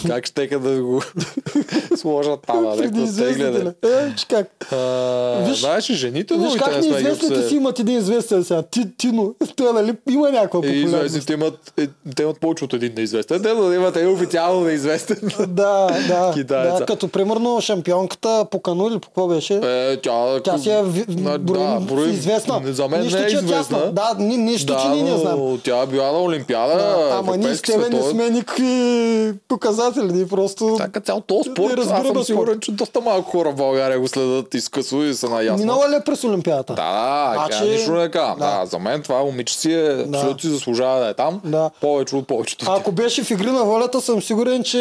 Как ще да го сложат там, да, неизвестните тегляне. ли? Е, че как? А, Знаеш, жените Виж как неизвестните обсе- си имат един известен сега. Ти, Тино. Той нали има някаква И популярност. известните имат, е, те имат повече от един неизвестен. Те да имат един официално неизвестен. Да, да, Китаеца. да, като примерно шампионката по кану или по какво беше? Е, тя, Тя си е ви- да, броим. известна. За мен нищо, не е известна. тясна. Да, ни, нищо, че ние не знаем. тя е била на Олимпиада. Да, ама ние с тебе не сме никакви показатели. Ние просто... Така цял този спорт, аз съм сигурен, че доста малко хора в България го следят изкъсно и са наясно. Минала ли е през Олимпиадата? Да, да, Значи- значи... нищо не казвам. Да. Да. за мен това момиче си е, абсолютно си заслужава да е там. Да. Повече от повечето. А Ако беше в игри на волята, съм сигурен, че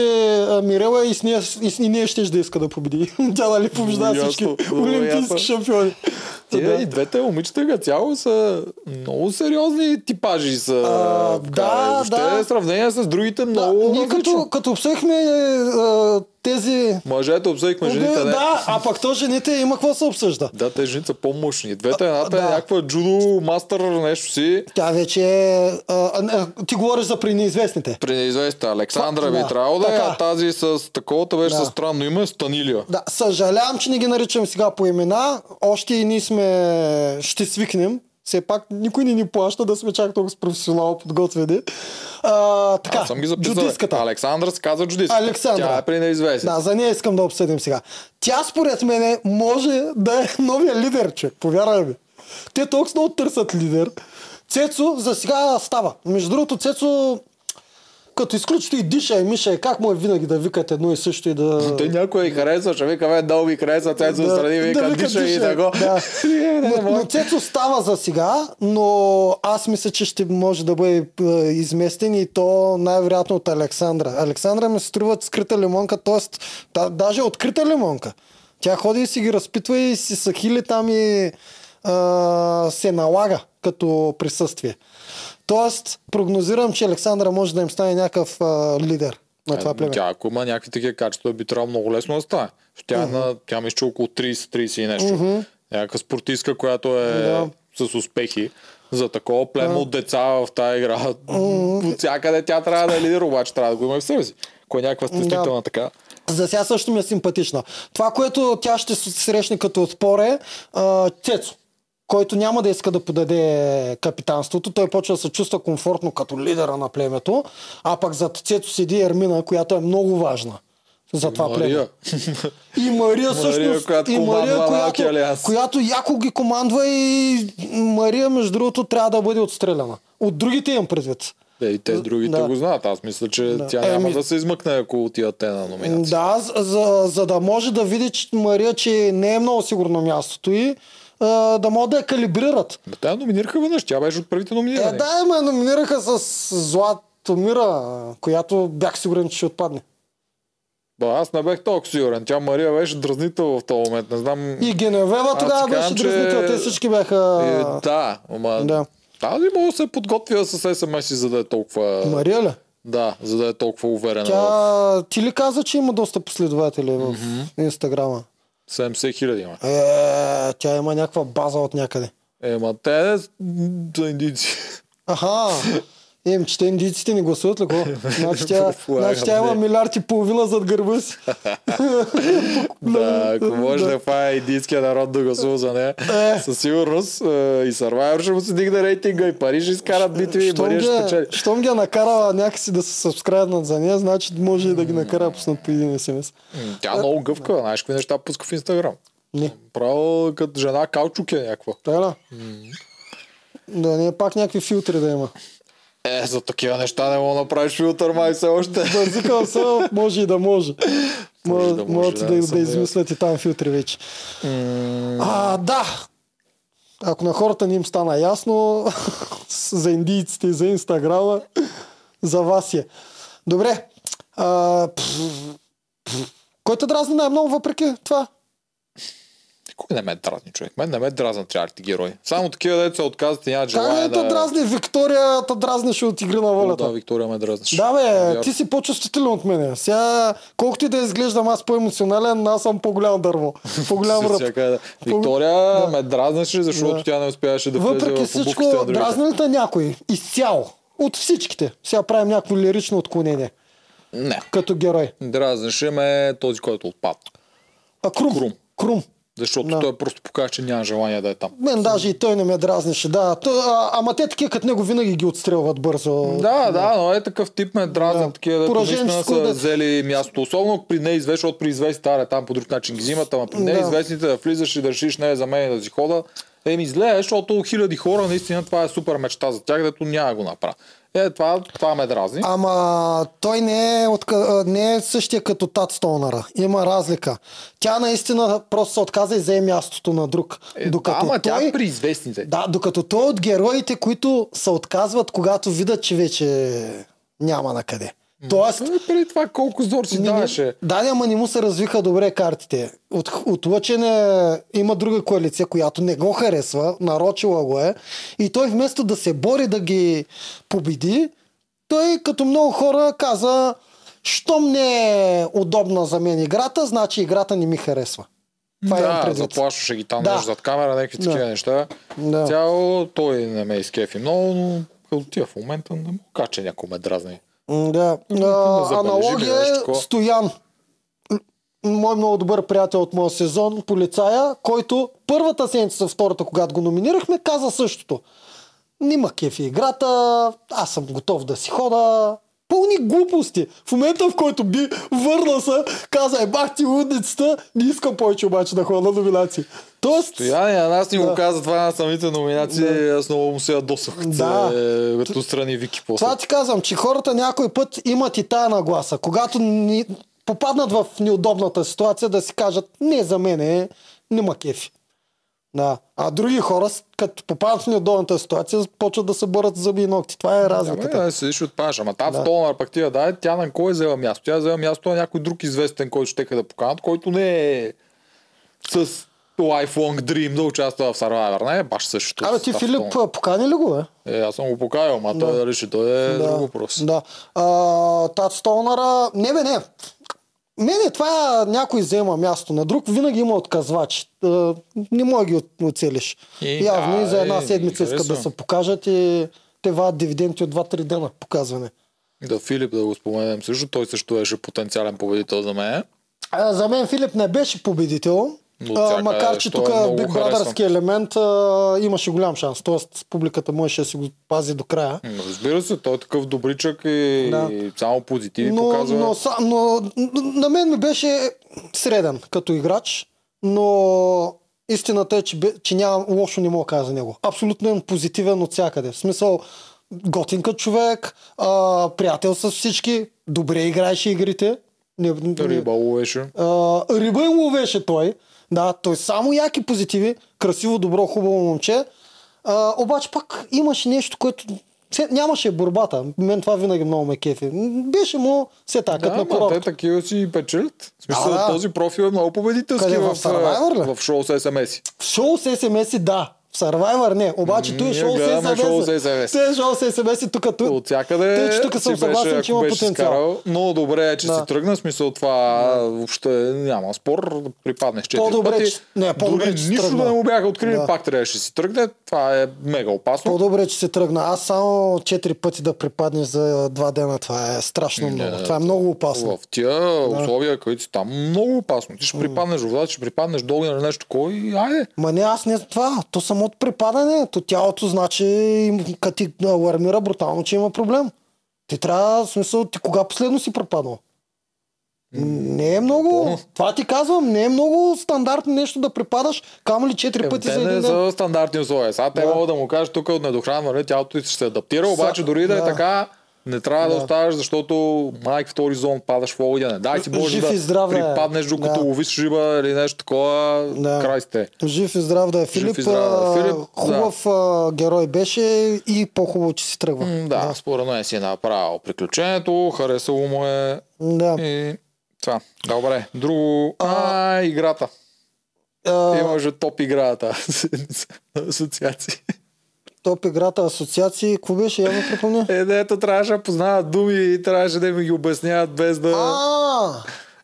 а, Мирела и, с нея, и, с- ние ще да иска да победи. Тя нали побеждава Ясно, всички олимпийски шампиони. Тия Да. и двете момичета като цяло са много сериозни типажи са. А, така, да, въобще да. в сравнение с другите Да, много ние различно. като, като обсъхме а, тези... Мъжете обсъдихме жените, не. да, а пък то жените има какво се обсъжда. Да, те жените са по-мощни. Двете, едната е да. някаква джудо мастър, нещо си. Тя вече е... Ти говориш за при неизвестните. При неизвестната Александра Това- би да, трябвало да е, а тази с таковата беше Да. странно име Станилия. Да, съжалявам, че не ги наричам сега по имена. Още и ние сме... Ще свикнем. Все пак никой не ни плаща да сме чак толкова с професионално подготвени. А, така, Аз съм ги записал. джудистката. Александра се казва джудистка. Александра. Тя е при неизвестни. Да, за нея искам да обсъдим сега. Тя според мен може да е новия лидер, човек. Повярвай ми. Те толкова много търсят лидер. Цецо за сега става. Между другото, Цецо като изключите и диша и миша, как му е винаги да викат едно и също и да... Те някой и харесва, ще вика, бе, дал ми харесва, тя се отстрани, вика, вика диша и да го. Да. Но, но Цецо става за сега, но аз мисля, че ще може да бъде е, изместен и то най-вероятно от Александра. Александра ми се струва скрита лимонка, т.е. Да, даже открита лимонка. Тя ходи и си ги разпитва и си сахили там и а, се налага като присъствие. Тоест, прогнозирам, че Александра може да им стане някакъв а, лидер на това племе. Е, Тя, ако има някакви такива качества, би трябвало много лесно да стане. Тя, е на, тя мисля, около 30-30 и нещо. Някаква спортистка, която е Да. с успехи. За такова племе от деца в тази игра. От всякъде тя трябва да е лидер, обаче трябва да го има в себе си. Ако е някаква стеснителна така. За сега също ми е симпатична. Това, което тя ще с- срещне като отпор е а, Цецо, който няма да иска да подаде капитанството. Той почва да се чувства комфортно като лидера на племето, а пък зад Цецо седи Ермина, която е много важна за това племе. И Мария всъщност. която и Мария, която, която яко ги командва и Мария, между другото, трябва да бъде отстреляна. От другите имам предвид. Е, и те другите Да. го знаят. Аз мисля, че Да. тя Еми- няма да се измъкне, ако отидат те на номинация. Да, за, за, за да може да види че Мария, че не е много сигурно мястото и а, да могат да я калибрират. Бе, Те я номинираха веднъж. Тя беше от първите Е, номинирани. да, ме номинираха с Златомира, която бях сигурен, че ще отпадне. Ба, аз не бех толкова сигурен. Тя Мария беше дразнител в този момент. Не знам. И Геневева тогава беше че- дразнител, те всички бяха... Е, да, ама... Да. Тази може да се подготвя с смс за да е толкова... Мария ли? Да, за да е толкова уверена. в Тя... Ти ли каза, че има доста последователи в Инстаграма? 70 хиляди има. Е, тя има някаква база от някъде. Ема те са индийци. Аха. Ем, че те индийците не гласуват ли какво? Значи тя, значи тя има милиард и половина зад гърба си. да, ако може да хвая индийския народ да гласува за нея, Е. със сигурност е, и Survivor ще му се дигне рейтинга, и Париж ще изкарат битви, и Мария ще спечели. щом ги е накарала някакси да се сабскрайбнат за нея, значи може и да ги накара да пуснат по един. М, Тя много гъвкава, знаеш какви неща пуска в Инстаграм. Не. Право като жена каучук е някаква. Така ли? Да не е пак някакви филтри да има. Е, за такива неща не мога да направиш филтър май все още. Бързикал се, може и да може. Може да може, да, да, да, измислят и там филтри вече. А, да. Ако на хората не им стана ясно, за индийците и за инстаграма, за вас е. Добре. А, пф, пф, кой те дразни най-много въпреки това? Кой не ме дразни, човек? Мен не ме дразнат реалити герои. Само такива деца се отказват и нямат Как желание да... дразни Виктория, те дразнеше от игри на О, волята? Да, Виктория ме дразнаш. Да, бе, Вярно. ти си по-чувствителен от мене. Сега, колкото и да изглеждам аз по-емоционален, аз съм по-голям дърво. По-голям ръб. Всяка- е Виктория Да. ме дразнаше, защото Да. тя не успяваше да Въпреки всичко, обувките на другите. дразни ли те някой? Изцяло. От всичките. Сега правим някакво лирично отклонение. Не. Като герой. Дразнеше ме този, който отпадна. А Крум. Крум. Крум. Защото Да. той просто показва, че няма желание да е там. Мен даже и той не ме дразнеше. Да. То, а, ама те такива като него винаги ги отстрелват бързо. Да, да, но е такъв тип ме дразнат, Да. такива, наистина Пораженческо са да- взели място. Особено при неизвестни, защото при известните аре там по друг начин ги взимат, ама при Да. неизвестните да влизаш и да решиш не е за мен да си хода. Еми зле е, защото хиляди хора наистина това е супер мечта за тях, дето няма да го направя. Е, това, това ме дразни. Ама той не е, от, не е същия като Тат Стоунъра. Има разлика. Тя наистина просто се отказа и взе мястото на друг. Е, докато да, ама тя той, е при известните. Да, докато той е от героите, които се отказват, когато видят, че вече няма на къде. Тоест, Той преди това колко зор си не, не, даваше. да, ама не му се развиха добре картите. От, от Лъчене има друга коалиция, която не го харесва, нарочила го е. И той вместо да се бори да ги победи, той като много хора каза, щом не е удобна за мен играта, значи играта не ми харесва. Това имам да, предвид. заплашваше ги там Да. зад камера, някакви Да. такива неща. Да. Цяло той не ме изкефи много, но като тия в момента не му кажа, че някой ме дразни. Да. А, аналогия е? Стоян. Мой много добър приятел от моя сезон, полицая, който първата седмица, втората, когато го номинирахме, каза същото. Нима кефи играта, аз съм готов да си хода. Пълни глупости. В момента, в който би върна се, каза, е бах ти лудницата, не искам повече обаче да ходя на номинации. Тоест, Стояне, а нас ни Да. го каза това на самите номинации, аз много му се ядосах. Да. е, Като страни Вики после. Това ти казвам, че хората някой път имат и тая нагласа. Когато ни, попаднат в неудобната ситуация да си кажат, не за мен е, нема кефи. Да. А други хора, като попадат в неудобната ситуация, почват да се борят зъби и ногти. Това е Да, разликата. бе, да седиш от паш. Ама тази Да. в този пък тия, да, тя на кой е взела място? Тя взела място на някой друг известен, който ще да поканат, който не е с lifelong dream да участва в Survivor. Не е баш същото. Абе, ти Филип, тона. а, покани ли го, бе? Е, аз съм го покаял, ма той дали ще дойде е друг въпрос. Да. А, Тат Столнара... Не бе, не. Мене това някой взема място на друг, винаги има отказвачи. А, Не мога ги оцелиш. И, Явно да, и за една е, седмица искат да се покажат и те вадят дивиденти от 2-3 дена показване. Да, Филип да го споменем също. Той също беше потенциален победител за мен. А, за мен Филип не беше победител, Но а, макар че той тук е Big. Brotherски елемент а, имаше голям шанс. Тоест публиката можеше да си го пази до края. М, Разбира се, той е такъв добричък и, Да. и само позитиви но, показва. но, са- но на мен ми беше среден като играч, но истината е, че, че няма лошо не мога да кажа за него. Абсолютно е позитивен от всякъде. В смисъл, готинка човек, а, приятел с всички, добре играеше игрите. Не, не- Риба ловеше. а, риба им ловеше той. Да, той само яки позитиви, красиво, добро, хубаво момче. А, обаче пак имаше нещо, което нямаше борбата. Мен това винаги много ме кефи. Беше му все така, Да, на ма, те такива си печелят. В смисъл, Да, да. този профил е много победителски Къде, в в, ли? в шоу с SMS. В шоу с SMS да. В Survivor не. Обаче той шоу с гледаме шоу с SMS. SMS. Той е шоу с SMS тук. От всякъде Тъй, че тук съм си съгласен, че има си потенциал. скарал, но добре е, че Да. си тръгна. Смисъл това въобще няма спор. Да припаднеш четири По-добре, пъти. че- не, по-добре, Дори че си нищо тръгна. да не му бяха открили, Да. пак трябваше да си тръгне. Това е мега опасно. По-добре, че се тръгна. Аз само четири пъти да припаднеш за два дена. Това е страшно много. Това е много опасно. В тия условия, които са там, много опасно. Ти ще припаднеш в водата, ще припаднеш долу или нещо такова и айде. Ма не, аз не това. То самото припадане, то тялото значи, като ти алармира брутално, че има проблем. Ти трябва, в смисъл, ти кога последно си пропаднал? Не е много. помня. Това ти казвам, не е много стандартно нещо да припадаш, камо ли четири Е, пъти те за не един ден. са стандартни условия. Сега те Да. могат да му кажат тук от недохранване, тялото ти ще се адаптира, обаче дори да е да. така, не трябва да, Да. оставаш, защото майк втори зон падаш в огъня. Дай си може Жив да и здрав да е. припаднеш докато Да. ловиш риба или нещо такова, Да. край сте. Жив и здрав да е Филип. и здрав да е а, Филип, Хубав а, герой беше и по-хубаво, че си тръгва. М, Да, според мен си е направил приключението, харесало му е Да. и това. Добре, друго. А, играта. А, Имаше топ играта. Асоциации. Топ играта, асоциации, какво беше? Я ме припомня. Е, дето трябваше да познават думи и трябваше да ми ги обясняват без да... А,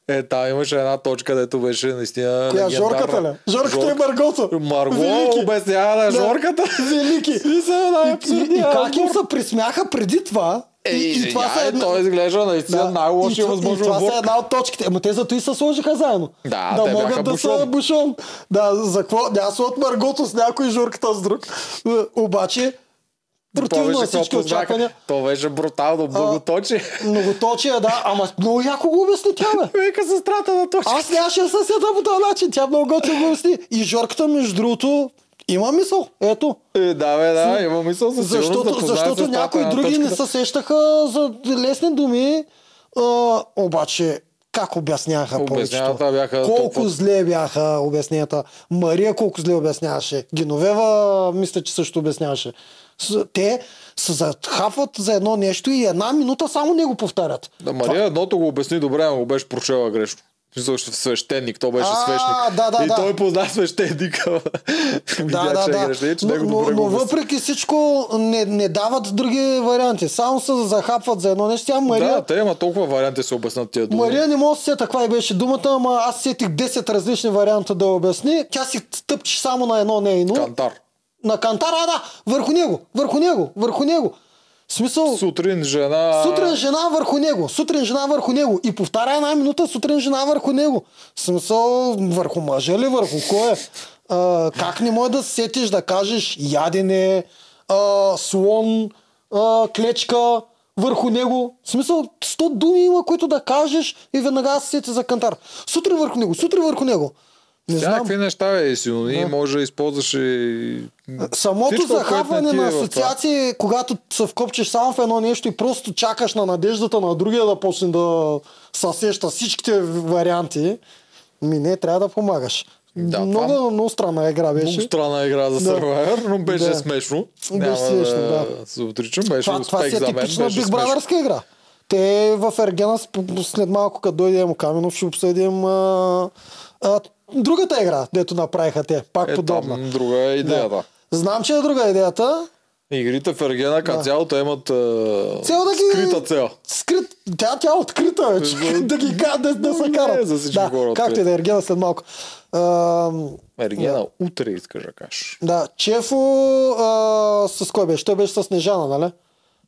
Е, там имаше една точка, дето беше наистина коя? Жорката ли? Жорката и Маргото. Марго Велики. обяснява на Да. Жорката. Велики. Смисъл, И, най-абсурдния и, и как им се присмяха преди това? Е, и, и това са една... той изглежда наистина Да, най-лошия и това- възможен И това са една от точките. Ама те зато и се сложиха заедно. Да, да те могат да бушон. са бушон. Да, за какво? Се от Маргото с някой журката с друг. Е, Обаче, противно на беше всички очаквания. То беше брутално, многоточие. Многоточие, да, ама много яко го обясни тя, бе. Вика сестрата на точка. Аз нямаше да се сета по този начин. Тя много готино го обясни. И Жорката, между другото, има мисъл. Ето. Е, да, бе, да, има мисъл със Защото, да защото някои други не се сещаха за лесни думи. А, обаче, как обясняха повечето. Бяха Колко толкова- зле бяха обясненията. Мария колко зле обясняваше. Геновева, мисля, че също обясняваше. Те се захапват за едно нещо и една минута само не го повтарят. Да, Мария едното го обясни добре, но го беше прочела грешно. Ще свещеник, то беше А, свещник. да, да, и да. той позна свещеника. Да, да, е да. Но, но, но въпреки всичко не, не дават други варианти. Само се захапват за едно нещо. Тя Мария, Да, те има толкова варианти се обяснат тия думи. Мария не мога да се сета каква и беше думата, ама аз сетих 10 различни варианта да обясни. Тя си тъпче само на едно нейно. Кантар. На кантара, а, да, върху него, върху него, върху него. В смисъл, Сутрин жена... сутрин жена върху него, сутрин жена върху него. И повтаря една минута, сутрин жена върху него. В смисъл, върху мъжа ли, върху кой е? А, как не може да се сетиш да кажеш ядене, а, слон, а, клечка, върху него. В смисъл, 100 думи има, които да кажеш и веднага се сети за кантар. Сутрин върху него, сутрин върху него. Не знам. Всякакви неща е синоними, Да. може да използваш и... Самото Всичко, захапване е на това. асоциации, когато се вкопчеш само в едно нещо и просто чакаш на надеждата на другия да почне да съсеща всичките варианти, ми не, трябва да помагаш. Да, много, това- много странна игра беше. Много странна игра за Да. Survivor, но беше Да. смешно. Беше Няма смешно, да. се отричам, беше това, това успех си е за мен. типична беше Big смешно. Brotherска игра. Те в Ергена след малко, като дойде Емо Каменов, ще обсъдим а, а, другата игра, дето направиха те. Пак Е, подобна. там друга е идеята. Знам, че е друга идеята. Игрите в Ергена като цяло те имат а, Цел да ги... скрита цел. Скрит, тя, тя е открита, вече. да ги ка- да, да се Не, карат. за всички да, хора както и да е, Ергена след малко. А, Ергена утре искаш да кажеш. да, Чефо а, с кой беше? Той беше с Снежана, нали?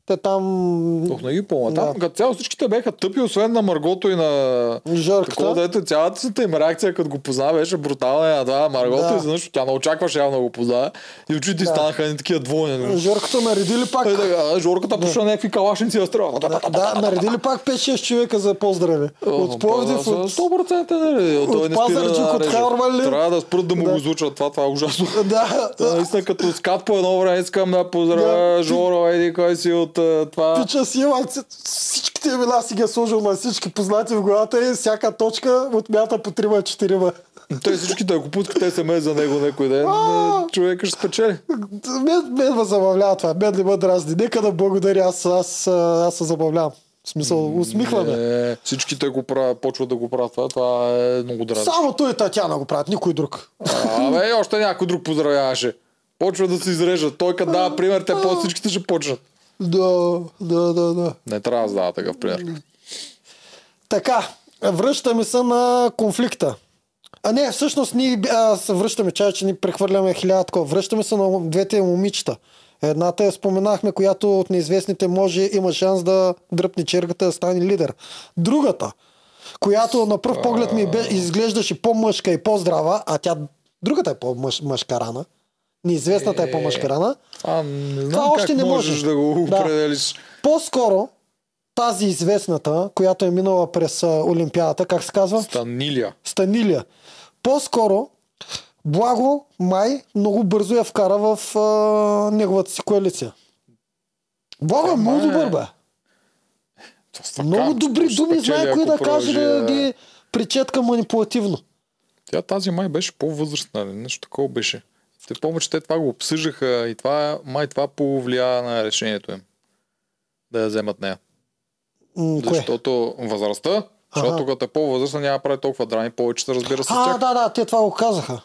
Те там... Ох, не ги помня. Там Да. като цяло всичките беха тъпи, освен на Маргото и на... Жорката. Такова, дето цялата им реакция, като го позна, беше брутална. А да, Маргото Да. изведнъж тя не очакваше явно да го позна. И очите Да. станаха едни такива двойни. Жорката наредили пак... Е, така, а, Жорката почна някакви калашници да стрелва. Да, да, наредили пак 5-6 човека за поздрави. От Пловдив, от... 100% не. Той от да от. Харвали. Трябва да спрат да му Да. го звучат. Това, това е ужасно. Да, Това Наистина като скат по едно време искам да поздравя Да. Жоро, еди кой си от това. Пича си има всичките имена си ги е сложил на всички познати в главата и всяка точка отмята по 3-4. Той всичките, ако пускат СМС за него някой ден, е, човека ще спечели. Мен, мен ме забавлява това. Мен не ме дразни. Нека да благодаря. Аз, аз, аз се забавлявам. В смисъл, усмихваме. Е, всичките го правят, почват да го правят това. Това е много дразно. Само той и Татяна го правят, никой друг. Абе, още някой друг поздравяваше. Почва да се изрежат. Той като дава пример, те после всичките ще почнат. Да, да, да, да. Не трябва да дава такъв пример. Така, връщаме се на конфликта. А не, всъщност ние а, се връщаме, чай, че ни прехвърляме хиляда такова. Връщаме се на двете момичета. Едната я споменахме, която от неизвестните може има шанс да дръпне чергата да стане лидер. Другата, която на пръв поглед ми бе, изглеждаше по-мъжка и по-здрава, а тя другата е по-мъжкарана. Неизвестната е по-мъжкарана. А, не знам Това още не можеш може. да го Да. определиш. По-скоро тази известната, която е минала през Олимпиадата, как се казва? Станилия. Станилия. По-скоро Благо май много бързо я вкара в а, неговата си коалиция. Благо е много е. добър, бе. Доста Много добри думи, знае ако да каже да продължи, ги причетка манипулативно. Тя тази май беше по-възрастна, нали? нещо такова беше. Те помня, че те това го обсъждаха и това, май това повлия на решението им. Да я вземат нея. М, кое? Защото възрастта, защото като е по-възрастна няма да прави толкова драми, повече се разбира с А, тях. да, да, те това го казаха. А,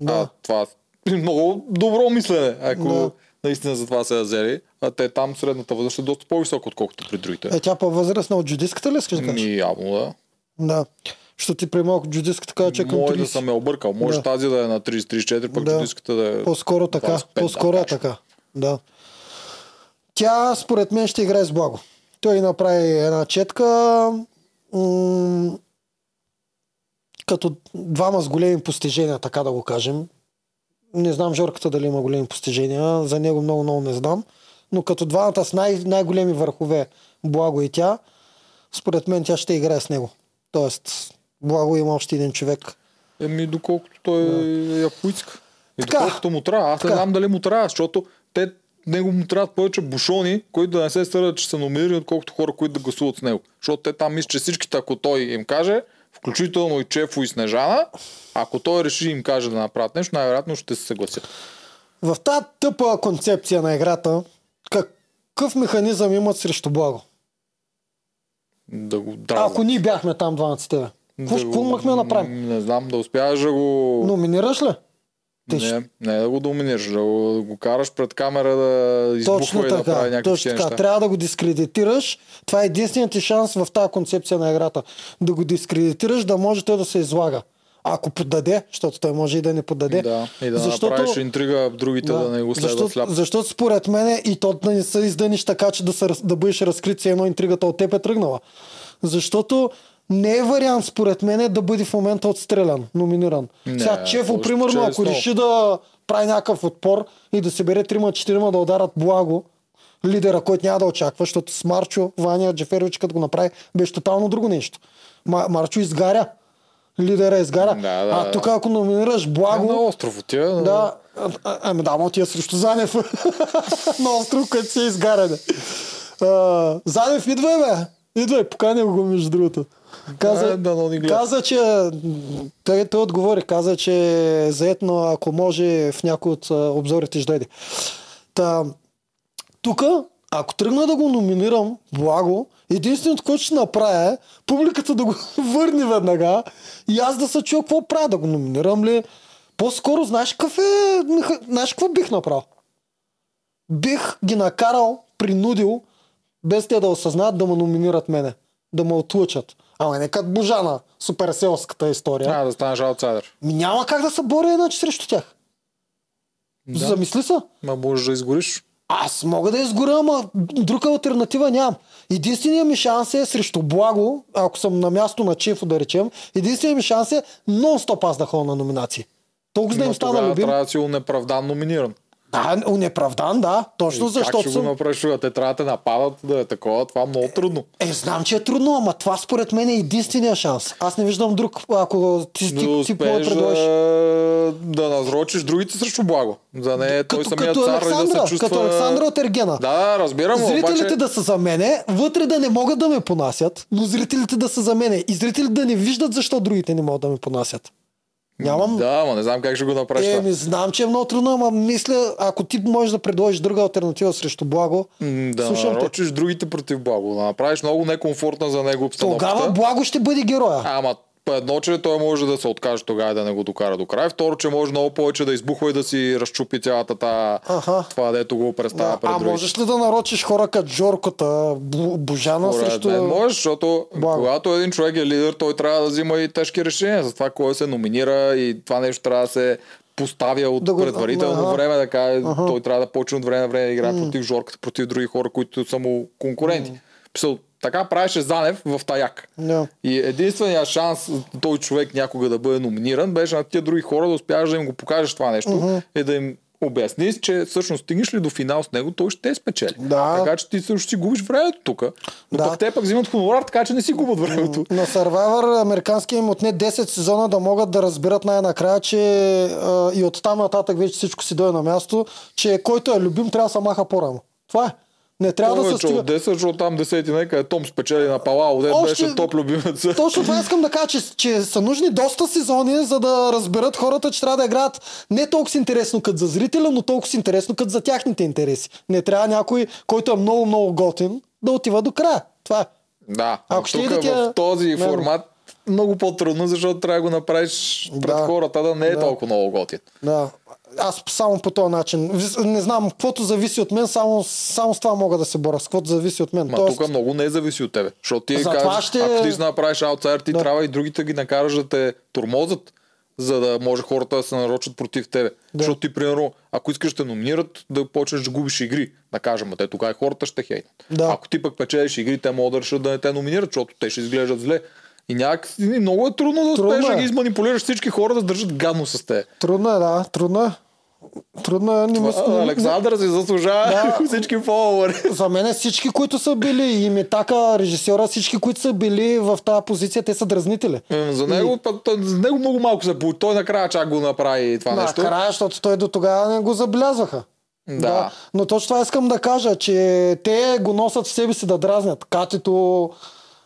Да. това е много добро мислене, ако Да. наистина за това се я взели. А те там средната възраст е доста по-висока, отколкото при другите. Е, тя по-възрастна от джудистката ли искаш да кажеш? Ми явно да. Да. Що ти при малко джудистката каза, че към Може да 30. съм я объркал. Може Да. тази да е на 30-34, пък Да. диската да е... По-скоро така. 25, По-скоро да така. Да. Тя, според мен, ще играе с благо. Той направи една четка м- като двама с големи постижения, така да го кажем. Не знам Жорката дали има големи постижения, за него много-много не знам. Но като двамата с най- най-големи върхове, Благо и тя, според мен тя ще играе с него. Тоест, Благо има още един човек. Еми, доколкото той я поиска. И Така. доколкото му трябва. Аз не Така. знам дали му трябва, защото те него му трябват повече бушони, които да не се стърят, че са номинирани, отколкото хора, които да гласуват с него. Защото те там мислят, че всичките, ако той им каже, включително и Чефо и Снежана, ако той реши им каже да направят нещо, най-вероятно ще се съгласят. В тази тъпа концепция на играта, какъв механизъм имат срещу Благо? Да го дразнят. Ако ние бяхме там двамата с тебе. Какво Да имахме да направим? Не знам, да успяваш да го... Номинираш ли? Ти ще- Не, не да го доминираш, да го, да го караш пред камера да избухва Точно и да прави така. някакви Точно така. неща. Трябва да го дискредитираш. Това е единственият ти шанс в тази концепция на играта. Да го дискредитираш, да може той да се излага. Ако поддаде, защото той може и да не поддаде. Да, и да Защото- направиш интрига другите да, не го следват защото, сляпо. защото според мен и то да не се издъниш така, че да, се, да бъдеш разкрит, едно интригата от теб е тръгнала. Защото не е вариант според мен да бъде в момента отстрелян, номиниран. Не, Сега Чефо, примерно, ако реши да прави някакъв отпор и да се бере 3-4 да ударат благо, лидера, който няма да очаква, защото с Марчо, Ваня, Джеферович, като го направи, беше тотално друго нещо. Ма, Марчо изгаря. Лидера изгаря. Да, да, а да. тук ако номинираш Благо, На остров отива. но- да, а, ами да, е срещу Занев на остров, който си е изгаряне. А, Занев, идвай, бе! Идвай, поканя го между другото. Каза, Да, да, каза че той, той отговори, каза, че е заед, но ако може в някой от обзорите ще дойде. Та, тук, ако тръгна да го номинирам, благо, единственото, което ще направя е публиката да го върне веднага и аз да се чуя какво правя, да го номинирам ли. По-скоро, знаеш какъв е, знаеш какво бих направил? Бих ги накарал, принудил, без те да осъзнаят да ме номинират мене. Да ме отлъчат. Ама не като Божана, суперселската история. А, да станеш аутсайдер. Ми няма как да се боря иначе срещу тях. Да. Замисли се. Ма можеш да изгориш. Аз мога да изгоря, ама друга альтернатива нямам. Единственият ми шанс е срещу благо, ако съм на място на Чефо, да речем, единственият ми шанс е нон-стоп аз да ходя на номинации. Толкова да им стана любим. трябва да си неправдан номиниран. Да, неправдан, да. Точно И защото как ще го направиш? тогава? Те трябва да те нападат, да е такова. Това е много трудно. Е, знам, че е трудно, ама това според мен е единствения шанс. Аз не виждам друг, ако ти, Да ти, предложиш. да, да назрочиш другите срещу благо. За не е той Като, самият като, цар и да Александра, се чувства... като Александра от Ергена. Да, да, разбирам, Зрителите обаче... да са за мене, вътре да не могат да ме понасят, но зрителите да са за мене. И зрителите да не виждат защо другите не могат да ме понасят. Нямам. Да, ама не знам как ще го направиш Е, това. ми знам, че е много трудно, ама мисля, ако ти можеш да предложиш друга альтернатива срещу Благо, М, Да слушам те. нарочиш другите против благо. Да направиш много некомфортна за него обстановката. тогава Благо ще бъде героя. Ама едно, че той може да се откаже тогава да не го докара до край. Второ, че може много повече да избухва и да си разчупи цялата та, Аха. това, дето го представя Да, пред а можеш ли да нарочиш хора като Жорката, Божана Според срещу... мен можеш, защото Благо. когато един човек е лидер, той трябва да взима и тежки решения за това кой се номинира и това нещо трябва да се поставя от Да го- предварително Ага. време, да каже, той трябва да почне от време на време да играе против Жорката, против други хора, които са му конкуренти. Писал, така правеше Занев в Таяк. Да. И единственият шанс той човек някога да бъде номиниран беше на тия други хора да успяваш да им го покажеш това нещо и да им обясниш, че всъщност стигнеш ли до финал с него, той ще те спечели. Да. Така че ти също си губиш времето тук. Но Да. пък те пък взимат хонорар, така че не си губят времето. На Survivor американски им отне 10 сезона да могат да разберат най-накрая, че а, и от там нататък вече всичко си дойде на място, че който е любим трябва да се маха по-рано. Това е. Не трябва да се Повече стига. от 10, защото там 10 нека е Том спечели на Палао, дет Още- беше топ любимец. Точно това искам да кажа, че, че са нужни доста сезони, за да разберат хората, че трябва да играят не толкова интересно като за зрителя, но толкова интересно като за тяхните интереси. Не трябва някой, който е много, много готин, да отива до края. Това е. Да, Ако ще тук идете, в този него. формат много по-трудно, защото трябва да го направиш пред Да. хората да не е Да. толкова много готин. Да. Аз само по този начин. Не знам, каквото зависи от мен, само, само с това мога да се боря. С каквото зависи от мен. Ма Тоест, тук много не зависи от тебе. Защото ти Затова кажеш, ще- ако ти направиш аутсайдер, ти Да. трябва и другите ги накараш да те тормозат, за да може хората да се нарочат против тебе. Да. Защото ти, примерно, ако искаш да номинират, да почнеш да губиш игри, да кажем, те тогава и хората ще хейтнат. Да. Ако ти пък печелиш игри, те могат да решат да не те номинират, защото те ще изглеждат зле. И някак много е трудно да успееш да е. ги изманипулираш всички хора да държат гадно с те. Трудно е, да. Трудно е. Трудно е. Не мисля, А, Александър си заслужава Да. всички фолуари. За мен всички, които са били, и Митака, режисьора, всички, които са били в тази позиция, те са дразнители. За него, пък, той- за него много малко се получи. Той накрая чак го направи това нещо. Накрая, защото той до тогава не го забелязваха. Да. Но точно това искам да кажа, че те го носят в себе си да дразнят. Катито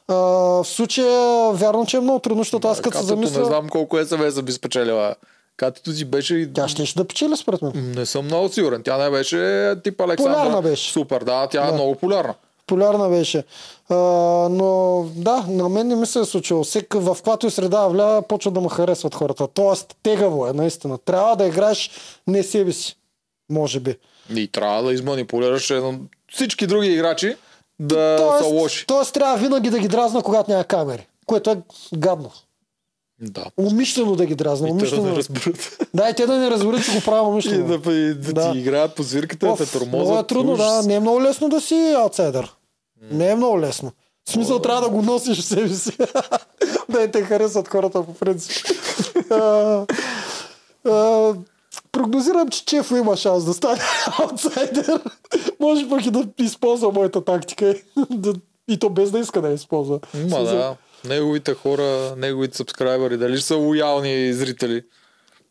в случая вярно, че е много трудно, защото аз като се замисля, Не знам колко СМС би спечелила. Катето си беше... и- тя ще, ще да печели според мен. Не съм много сигурен. Тя не беше тип Александра. Полярна беше. Супер, да, тя е много полярна. Полярна беше. А, но да, на мен не ми се е случило. Всеки, в каквато и среда вля, почва да ме харесват хората. Тоест, тегаво е, наистина. Трябва да играеш не себе си. Може би. И трябва да изманипулираш едно... всички други играчи да тоест, са лоши. тоест, трябва винаги да ги дразна, когато няма камери. Което е гадно. Да. Умишлено да ги дразна. И да Умишлено. не разберат. Да, и те да не разберат, че го правя И умишлено. да, и да, Да. ти играят по свирката, да те Оф, тормозят. много е трудно, да. Не е много лесно да си аутсайдър. Не е много лесно. В смисъл трябва да го носиш в себе си. да те харесват хората по принцип. А, а, Прогнозирам, че Чефо има шанс да стане аутсайдер. Може пък и да използва моята тактика. Да- и то без да иска да я използва. Ма да, неговите хора, неговите сабскрайбъри, дали ще са лоялни зрители?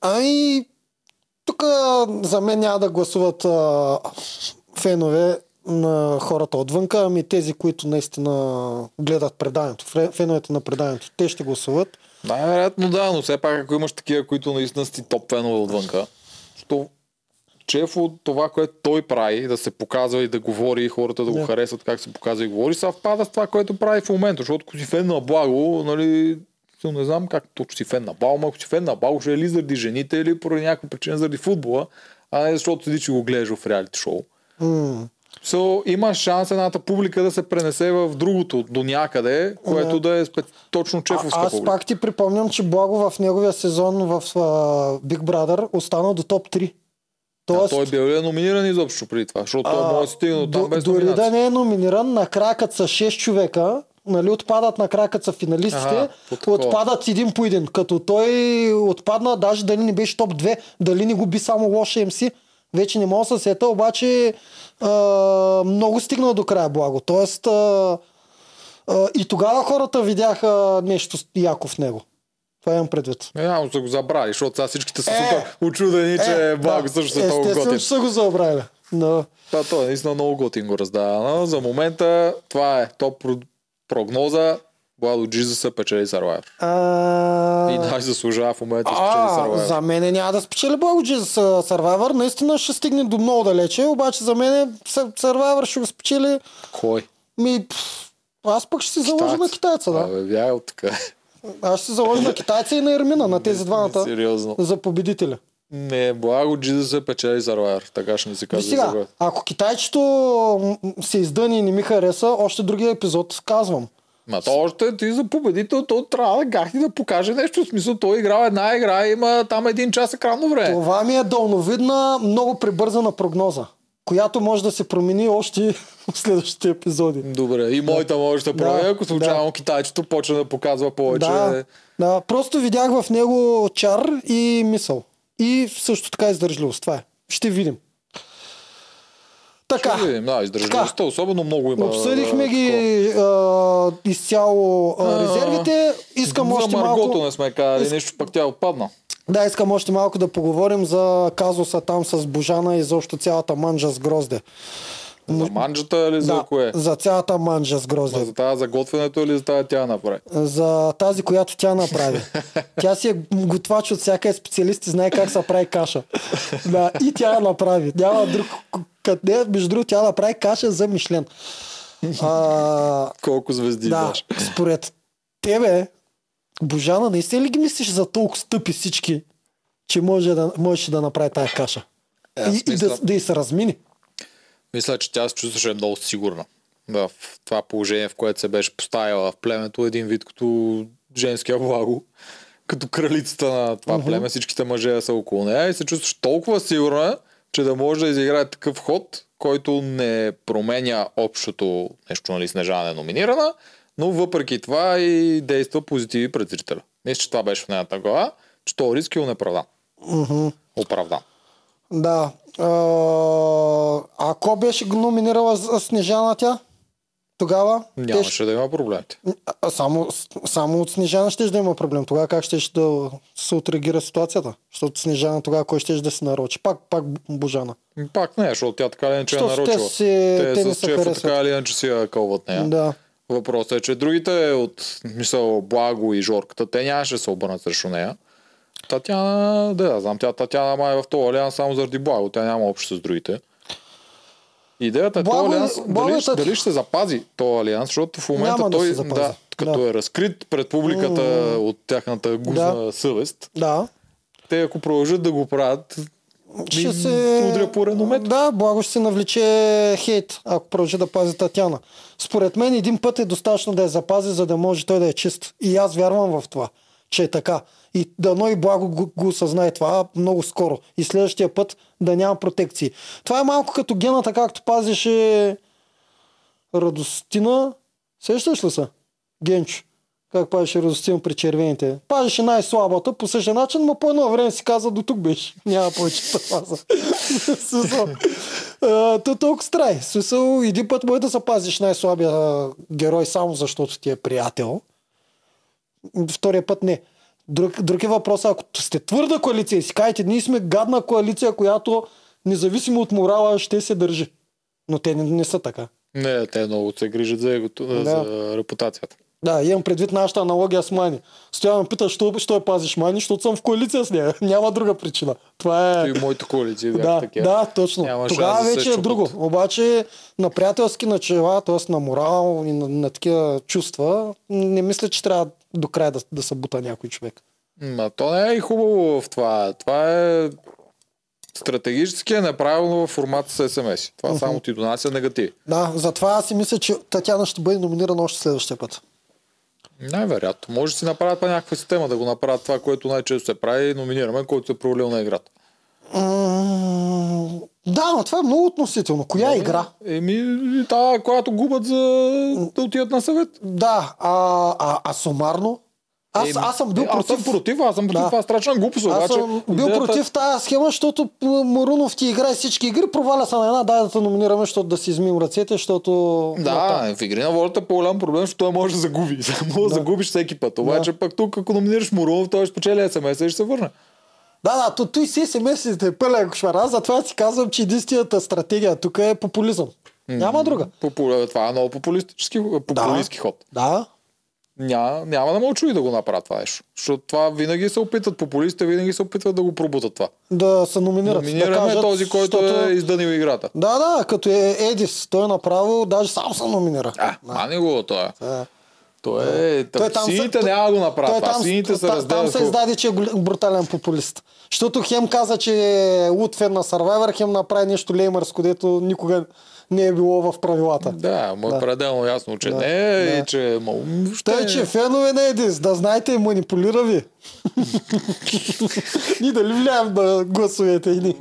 Ами, тук за мен няма да гласуват а, фенове на хората отвънка, ами тези, които наистина гледат преданието. Феновете на преданието. Те ще гласуват. Най-вероятно да, но все пак ако имаш такива, които наистина си топ фенове отвънка, що Чеф от това, което той прави, да се показва и да говори, и хората да го Да. харесват как се показва и говори, съвпада с това, което прави в момента, защото ако си фен на Благо, нали, не знам как точно си фен на но ако си фен на Благо, ще е или заради жените, или поради някаква причина заради футбола, а не защото седи, че го гледаш в реалити шоу. М. So, има шанс едната публика да се пренесе в другото до някъде, което да е спе... точно А, чефовска аз публика. пак ти припомням, че Благо в неговия сезон в а, Big Brother остана до топ 3. А Тоест, той бил ли е номиниран изобщо преди това? Защото той може да стигне до там без дори номинация. да не е номиниран, накрая като са 6 човека, нали, отпадат накрая като са финалистите, Ага, отпадат един по един. Като той отпадна, даже дали не беше топ 2, дали не губи само лоша МС, вече не мога да се сета, обаче а, много стигна до края благо. Тоест а, а, и тогава хората видяха нещо яко в него. Това имам предвид. Не, но са го забрали, защото сега всичките са Е, супер очудени, че Благо също са толкова готин. че са го забравили. Но, Да, той е наистина много готин го раздава. За момента това е топ про- прогноза. Владо Джизуса печели Survivor. а... И най-заслужава в момента да спечели Survivor. за мен няма да спечели Благоджи за Survivor. Наистина ще стигне до много далече, обаче за мен Survivor ще го спечели. Кой? Ми, пф, аз пък ще си заложа на китайца, да. Абе, от така. Аз ще заложа на китайца и на Ермина, на тези двамата Сериозно. за победителя. Не, Благо Джизуса печели Survivor. Така ще ни се казва. сега, за ако китайчето се издъни и не ми хареса, още другия епизод казвам. Ма то още ти за победител, то трябва да гахти да покаже нещо. В смисъл, той играл една игра, има там един час екранно време. Това ми е дълновидна, много прибързана прогноза, която може да се промени още в следващите епизоди. Добре, и моята може да промени, Да, ако случайно да. китайчето почне да показва повече. Да, да, просто видях в него чар и мисъл. И също така издържливост. Това е. Ще видим. Така, Ще видим, да, издържливостта особено много има. обсъдихме а, ги а, изцяло а, А, резервите. Искам за още Маргото малко... не сме казали Иск- нещо, пък тя отпадна. Да, искам още малко да поговорим за казуса там с Божана и защо цялата манджа с грозде. За манджата или за да, кое? за цялата манджа с грозде. За тази за готвенето или за тази тя направи? за тази, която тя направи. тя си е готвач от всяка е специалист и знае как се прави каша. Да, и тя я направи. Няма друг. Къде, между другото, тя направи каша за Мишлен. А, Колко звезди да, имаш? според тебе, Божана, наистина ли ги мислиш за толкова стъпи всички, че може да, можеше да направи тази каша? Е, и, и да, мисля- да й се размини. Мисля, че тя се чувстваше много сигурна. В това положение, в което се беше поставила в племето, един вид като женския благо, като кралицата на това uh-huh. племе, всичките мъже са около нея и се чувстваше толкова сигурна, че да може да изиграе такъв ход, който не променя общото нещо, нали, Снежана е номинирана, но въпреки това и действа позитиви пред зрителя. Мисля, че това беше в нейната глава, че този риск е неоправдан. Мгм. Оправдан. Да. А, ако беше го номинирала за Снежана тя? тогава те ще- Нямаше да има а само, само от Снежана ще да има проблем. Тогава как ще да се отреагира ситуацията? Защото Снежана тогава кой ще да се нарочи? Пак, пак Божана. Пак не, защото тя така или иначе е Защото те нарочила. си- те, те с шефа харесват. така или иначе си я кълват нея. Да. Въпросът е, че другите от мисъл Благо и Жорката, те нямаше да се обърнат срещу нея. Татяна, да, да знам, тя Татяна май е в този алианс само заради Благо, тя няма общо с другите. Идеята е Благо- този алианс, Благо е дали, дали ще се запази този алианс, защото в момента Няма да той, запази. да, като Да. е разкрит пред публиката от тяхната гузна съвест, Да. те ако продължат да го правят, Ще се... удря по реномето. Да, благо ще се навлече хейт, ако продължи да пази Татяна. Според мен един път е достатъчно да я запази, за да може той да е чист. И аз вярвам в това, че е така. И дано и благо го, го осъзнае това много скоро. И следващия път да няма протекции. Това е малко като гената, както пазеше Радостина. Сещаш ли се? Генчо. Как пазеше Радостина при червените. Пазеше най-слабата по същия начин, но по едно време си каза до тук беше. Няма повече да паза. То толкова страй. Смисъл, един път може да запазиш най-слабия а, герой само защото ти е приятел. Втория път не. Друг, друг е въпрос, ако сте твърда коалиция и си кажете, ние сме гадна коалиция, която независимо от морала ще се държи. Но те не, не са така. Не, те много се грижат за, егото, Да. за репутацията. Да, имам предвид нашата аналогия с Мани. Стоян пита, що, що я пазиш Мани, защото съм в коалиция с нея. Няма друга причина. Това е... И моите коалиции бяха Да, такива. да, точно. Няма Тогава вече е друго. Обаче на приятелски начала, т.е. на морал и на, на такива чувства, не мисля, че трябва до края да, да се бута някой човек. Ма то не е и хубаво в това. Това е стратегически е неправилно в формат с SMS. Това само ти донася негатив. Да, затова аз си мисля, че Татяна ще бъде номинирана още следващия път. Най-вероятно. Може да си направят па някаква система да го направят това, което най-често се прави. Номинираме, който се е провалил на играта. М, Да, но това е много относително. Коя игра? Еми, та, която губят за да отидат на съвет. Да, а, а, а сумарно? Аз, Еми, аз съм бил е, Аз против. съм против, аз съм против. Да. Това е страшна глупост, Аз обаче. съм бил идеята- против тази схема, защото Марунов ти играе всички игри, проваля се на една, дай да те номинираме, защото да си измим ръцете, защото... Да, в игри на волята е по-голям проблем, защото той може да загуби. може да загубиш всеки път. Обаче пък тук, ако номинираш Мурунов, той ще спечели СМС и ще се върне. Да, да, то, той си смс е пълен кошмар. Аз затова си казвам, че единствената стратегия тук е популизъм. Няма друга. Попу... Това е много популистически, популистски ход. Да. Няма, няма да мълчу и да го направят това нещо. Защото това винаги се опитат, популистите винаги се опитват да го пробутат това. Да се номинират. Номинираме да кажат, този, който защото... е издънил играта. Да, да, като е Едис, той направо даже сам се номинира. А, мани го това. Да. Той е... Той Той там Сините са- няма да го направят. Той там, Сините се та- там разделят. се издаде, че е брутален популист. Защото хем каза, че е луд фен на Survivor, хем направи нещо леймърско, дето никога не е било в правилата. Да, му е Да. пределно ясно, че Да, не е да. и че... Въобще- Тъй, че фенове на Едис, да знаете, манипулира ви. Ние дали влияем да гласувате и ни.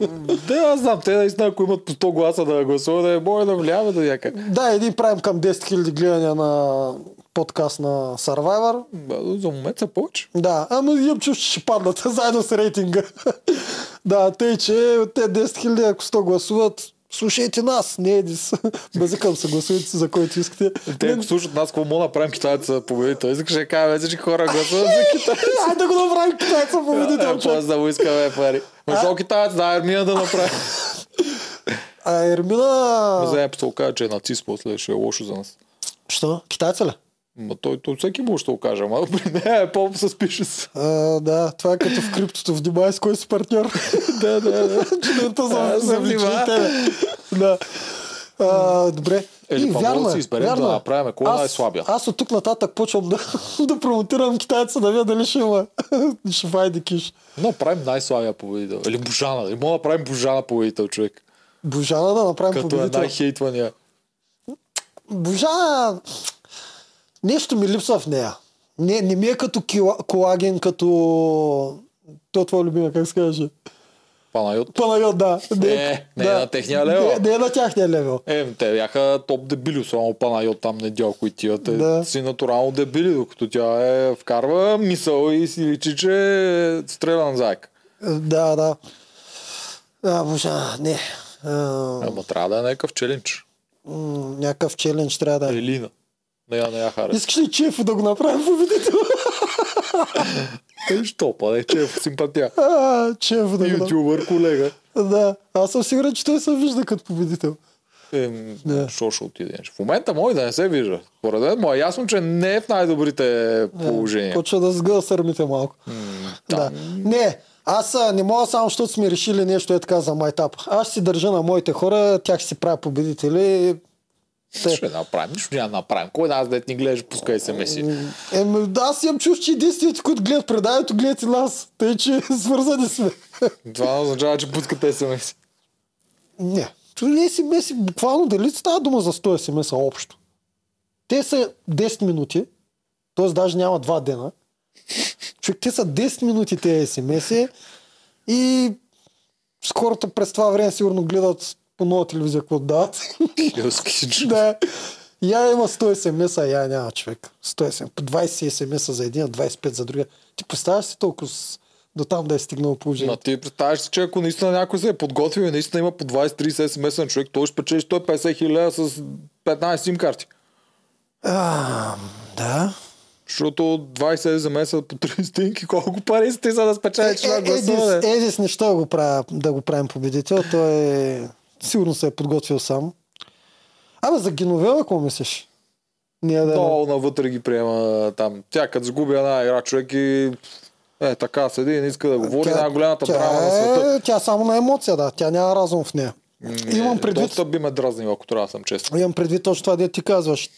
Да, аз знам, те наистина, ако имат по 100 гласа да гласуват, да е бой да влияме да някак. Да, един правим към 10 000 гледания на подкаст на Survivor. Ба, За момент са повече. Да, ама имам чувство, че ще паднат заедно с рейтинга. да, тъй, че те 10 000, ако 100 гласуват, слушайте нас, не Едис. Базикам се, гласувайте за който искате. Те ако слушат нас, какво мога да направим китайца победител? Искаш да кажа, вече, че хора гласуват за китайца. Айде да го направим китайца победител, Е. После да му искаме пари. Защо китаец? Да, Ермина да направи. А Ермина... За окаже, че е нацист, после ще е лошо за нас. Що? Китайца ли? Ма той, той всеки може да го каже, ама при нея е по-съспише се. А, да, това е като в криптото. Внимай с кой си партньор. Да, да, да. Чудовата за, за. Да. А, добре. Или И, па вярно да е, си изберем вярно да е. направим кой е Аз- най-слабия. Аз от тук нататък почвам да, да промотирам китайца, да видя дали ще има. ще вайде киш. Но правим най-слабия победител. Или Божана. Или мога да правим Божана победител, човек. Божана да направим Като е победител. най-хейтвания. Божана... Нещо ми липсва в нея. Не, не ми е като кила, колаген, като... То е твой любимия, как се каже? Панайот. Панайот, да. Не, не е на техния левел. Не, не е на тяхния левел. Е, те бяха топ дебили, само Панайот там недялко и тия. Те Да. си натурално дебили, докато тя е вкарва мисъл и си личи, че е стрелян заек. Да, да. А, Божана, не. А, Ама трябва да е някакъв челендж. Някакъв челендж трябва да е. Елина. Не, я не я харесва. Искаш ли Чефо да го направим победител? Е, що па, е, че е симпатия. А, Чефо да. Ютубър, колега. Да, аз съм сигурен, че той се вижда като победител. Ем, Да. Що ще отидеш? В момента може да не се вижда. Поред мен му е ясно, че не е в най-добрите положения. Почва да сгъва сърмите малко. М, Да. Не, аз не мога само, защото сме решили нещо е така за майтап. Аз си държа на моите хора, тях си правя победители. Те. Ще направим, нищо няма да направим. Кой нас дет ни гледаш, пускай се меси. Еми, да, аз имам чув, че единствените, които гледат предаването, гледат и нас. Тъй, че свързани сме. Това означава, че пускате смс. Не. Чули SMS, буквално дали става дума за 100 SMS общо. Те са 10 минути, т.е. даже няма 2 дена. Човек, те са 10 минути тези SMS и с хората през това време сигурно гледат по нова телевизия какво дават. да. Я има 100 SMS, а я няма човек. 100 SMS. По 20 SMS за един, 25 за другия. Ти представяш си толкова с... до там да е стигнало Но положението? ти представяш си, че ако наистина някой се е подготвил и наистина има по 20-30 смс на човек, той ще печели 150 хиляди с 15 сим карти. А, да. Защото 20 смс по 30 стинки, колко пари сте за да спечели човек Е, Едис, гласове? Едис неща да го, правя, да го правим победител. Той е... сигурно се е подготвил сам. Абе, за Геновела, какво мислиш? Ние да... Много навътре ги приема там. Тя като загуби една игра човек и е, така седи и не иска да говори най-голямата тя, драма на света. е, тя само на емоция, да. Тя няма разум в нея. Имам предвид, Доста би ме дразнил, ако трябва да съм честен. имам предвид точно това, де ти казваш.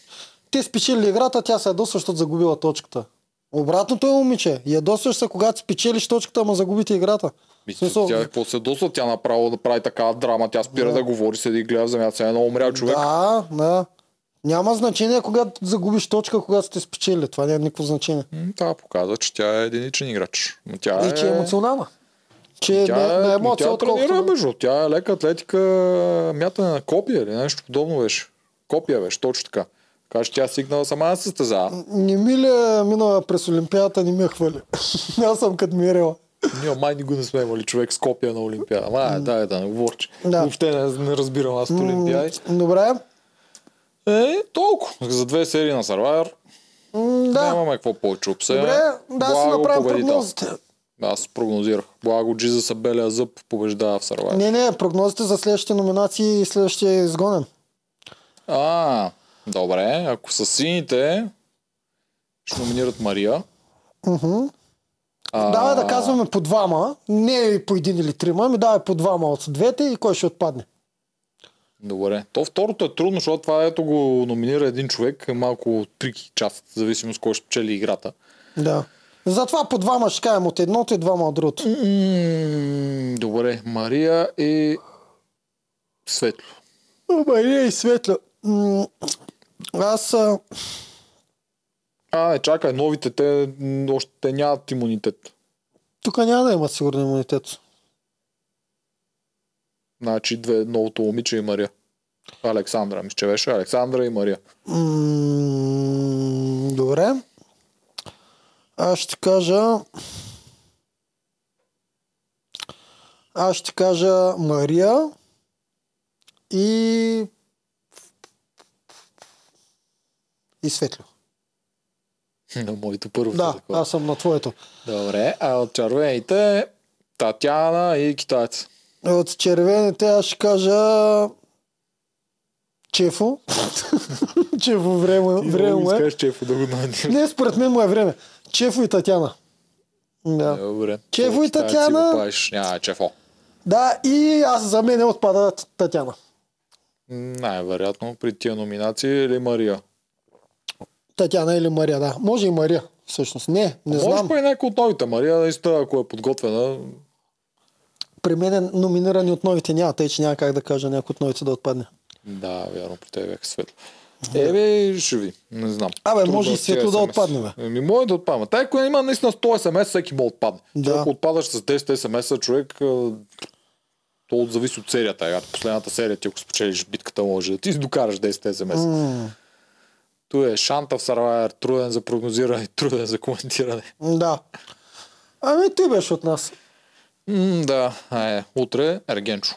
Те спечели играта, тя се ядосва, защото загубила точката. Обратното е момиче. Ядосваш се, когато спечелиш точката, ама загубите играта. Ми, В смисъл- Тя какво се досва, тя направо да прави такава драма, тя спира да, говори, седи и гледа в земята, се едно умрял човек. Да, да. Няма значение, когато загубиш точка, когато сте спечели. Това няма никакво значение. М, Това показва, че тя е единичен играч. Но тя И че е емоционална. Че Тя на, на е, емоция, тя тренира, между. Тя е лека атлетика, мятане на копия или нещо подобно беше. Копия беше, точно така. Че тя сигнала сама да състезава. Не ми ли е минала през Олимпиадата, не ми я хвали. Аз съм като мирела. Ние май ни го не сме имали човек с копия на Олимпиада. Ма, дай да не говори. Да. Въобще не, не разбирам аз от Олимпиади. Добре. Е, толкова. За две серии на Survivor Да. нямаме какво повече обсея. Добре, да си Благо направим победител. прогнозите. Аз прогнозирах. Благо Джиза белия зъб побеждава в Survivor. Не, не, прогнозите за следващите номинации и следващия е изгонен. А, добре. Ако са сините, ще номинират Мария. Мгм. А, Давай да казваме по двама, не по един или трима, ами давай по двама от двете и кой ще отпадне. Добре. То второто е трудно, защото това ето го номинира един човек, малко трики част, зависимост кой ще печели играта. Да. Затова по двама ще кажем от едното и двама от другото. Добре. Мария и Светло. Мария и Светла. М, Аз а, не, чакай, новите, те още те нямат имунитет. тук няма да имат сигурно имунитет. Значи две, новото момиче и Мария. Александра, мисля, че беше Александра и Мария. М, Добре. Аз ще кажа... Аз ще кажа Мария и... И Светло. На моето първо. Да, такова. аз съм на твоето. Добре, а от червените Татяна и китаец. От червените аз ще кажа... Чефо. Чефо време, време му е. Искаш, че е да го номинираш. Не, според мен му е време. Чефо и Татяна. Да. Добре. Чефо и Татяна. правиш. Няма, чефо. Да, и аз за мен отпада Татяна. Най-вероятно при тия номинации или Мария. Татяна или Мария, да. Може и Мария, всъщност. Не, не Може знам. па и някой от новите. Мария, наистина, ако е подготвена, При мен е номинирани от новите няма, тъй че няма как да кажа някой от новите да отпадне. да, вярно, при теб бяха светло. Ебе, ще ви. Не знам. Абе, Трудно може и е Светло да отпадне, бе. Еми, може да отпадне. Тай, ако има наистина 100 смс, всеки може да отпадне. Да. Ако отпадаш с 10 смс, човек, то зависи от серията. Последната серия, ти ако спечелиш битката, може да ти докараш 10 смс. М, Tu е шанта в Survivor, труден за прогнозиране, труден за коментиране. Да. Ами ти беше от нас. М, да, е, утре Ергенчо.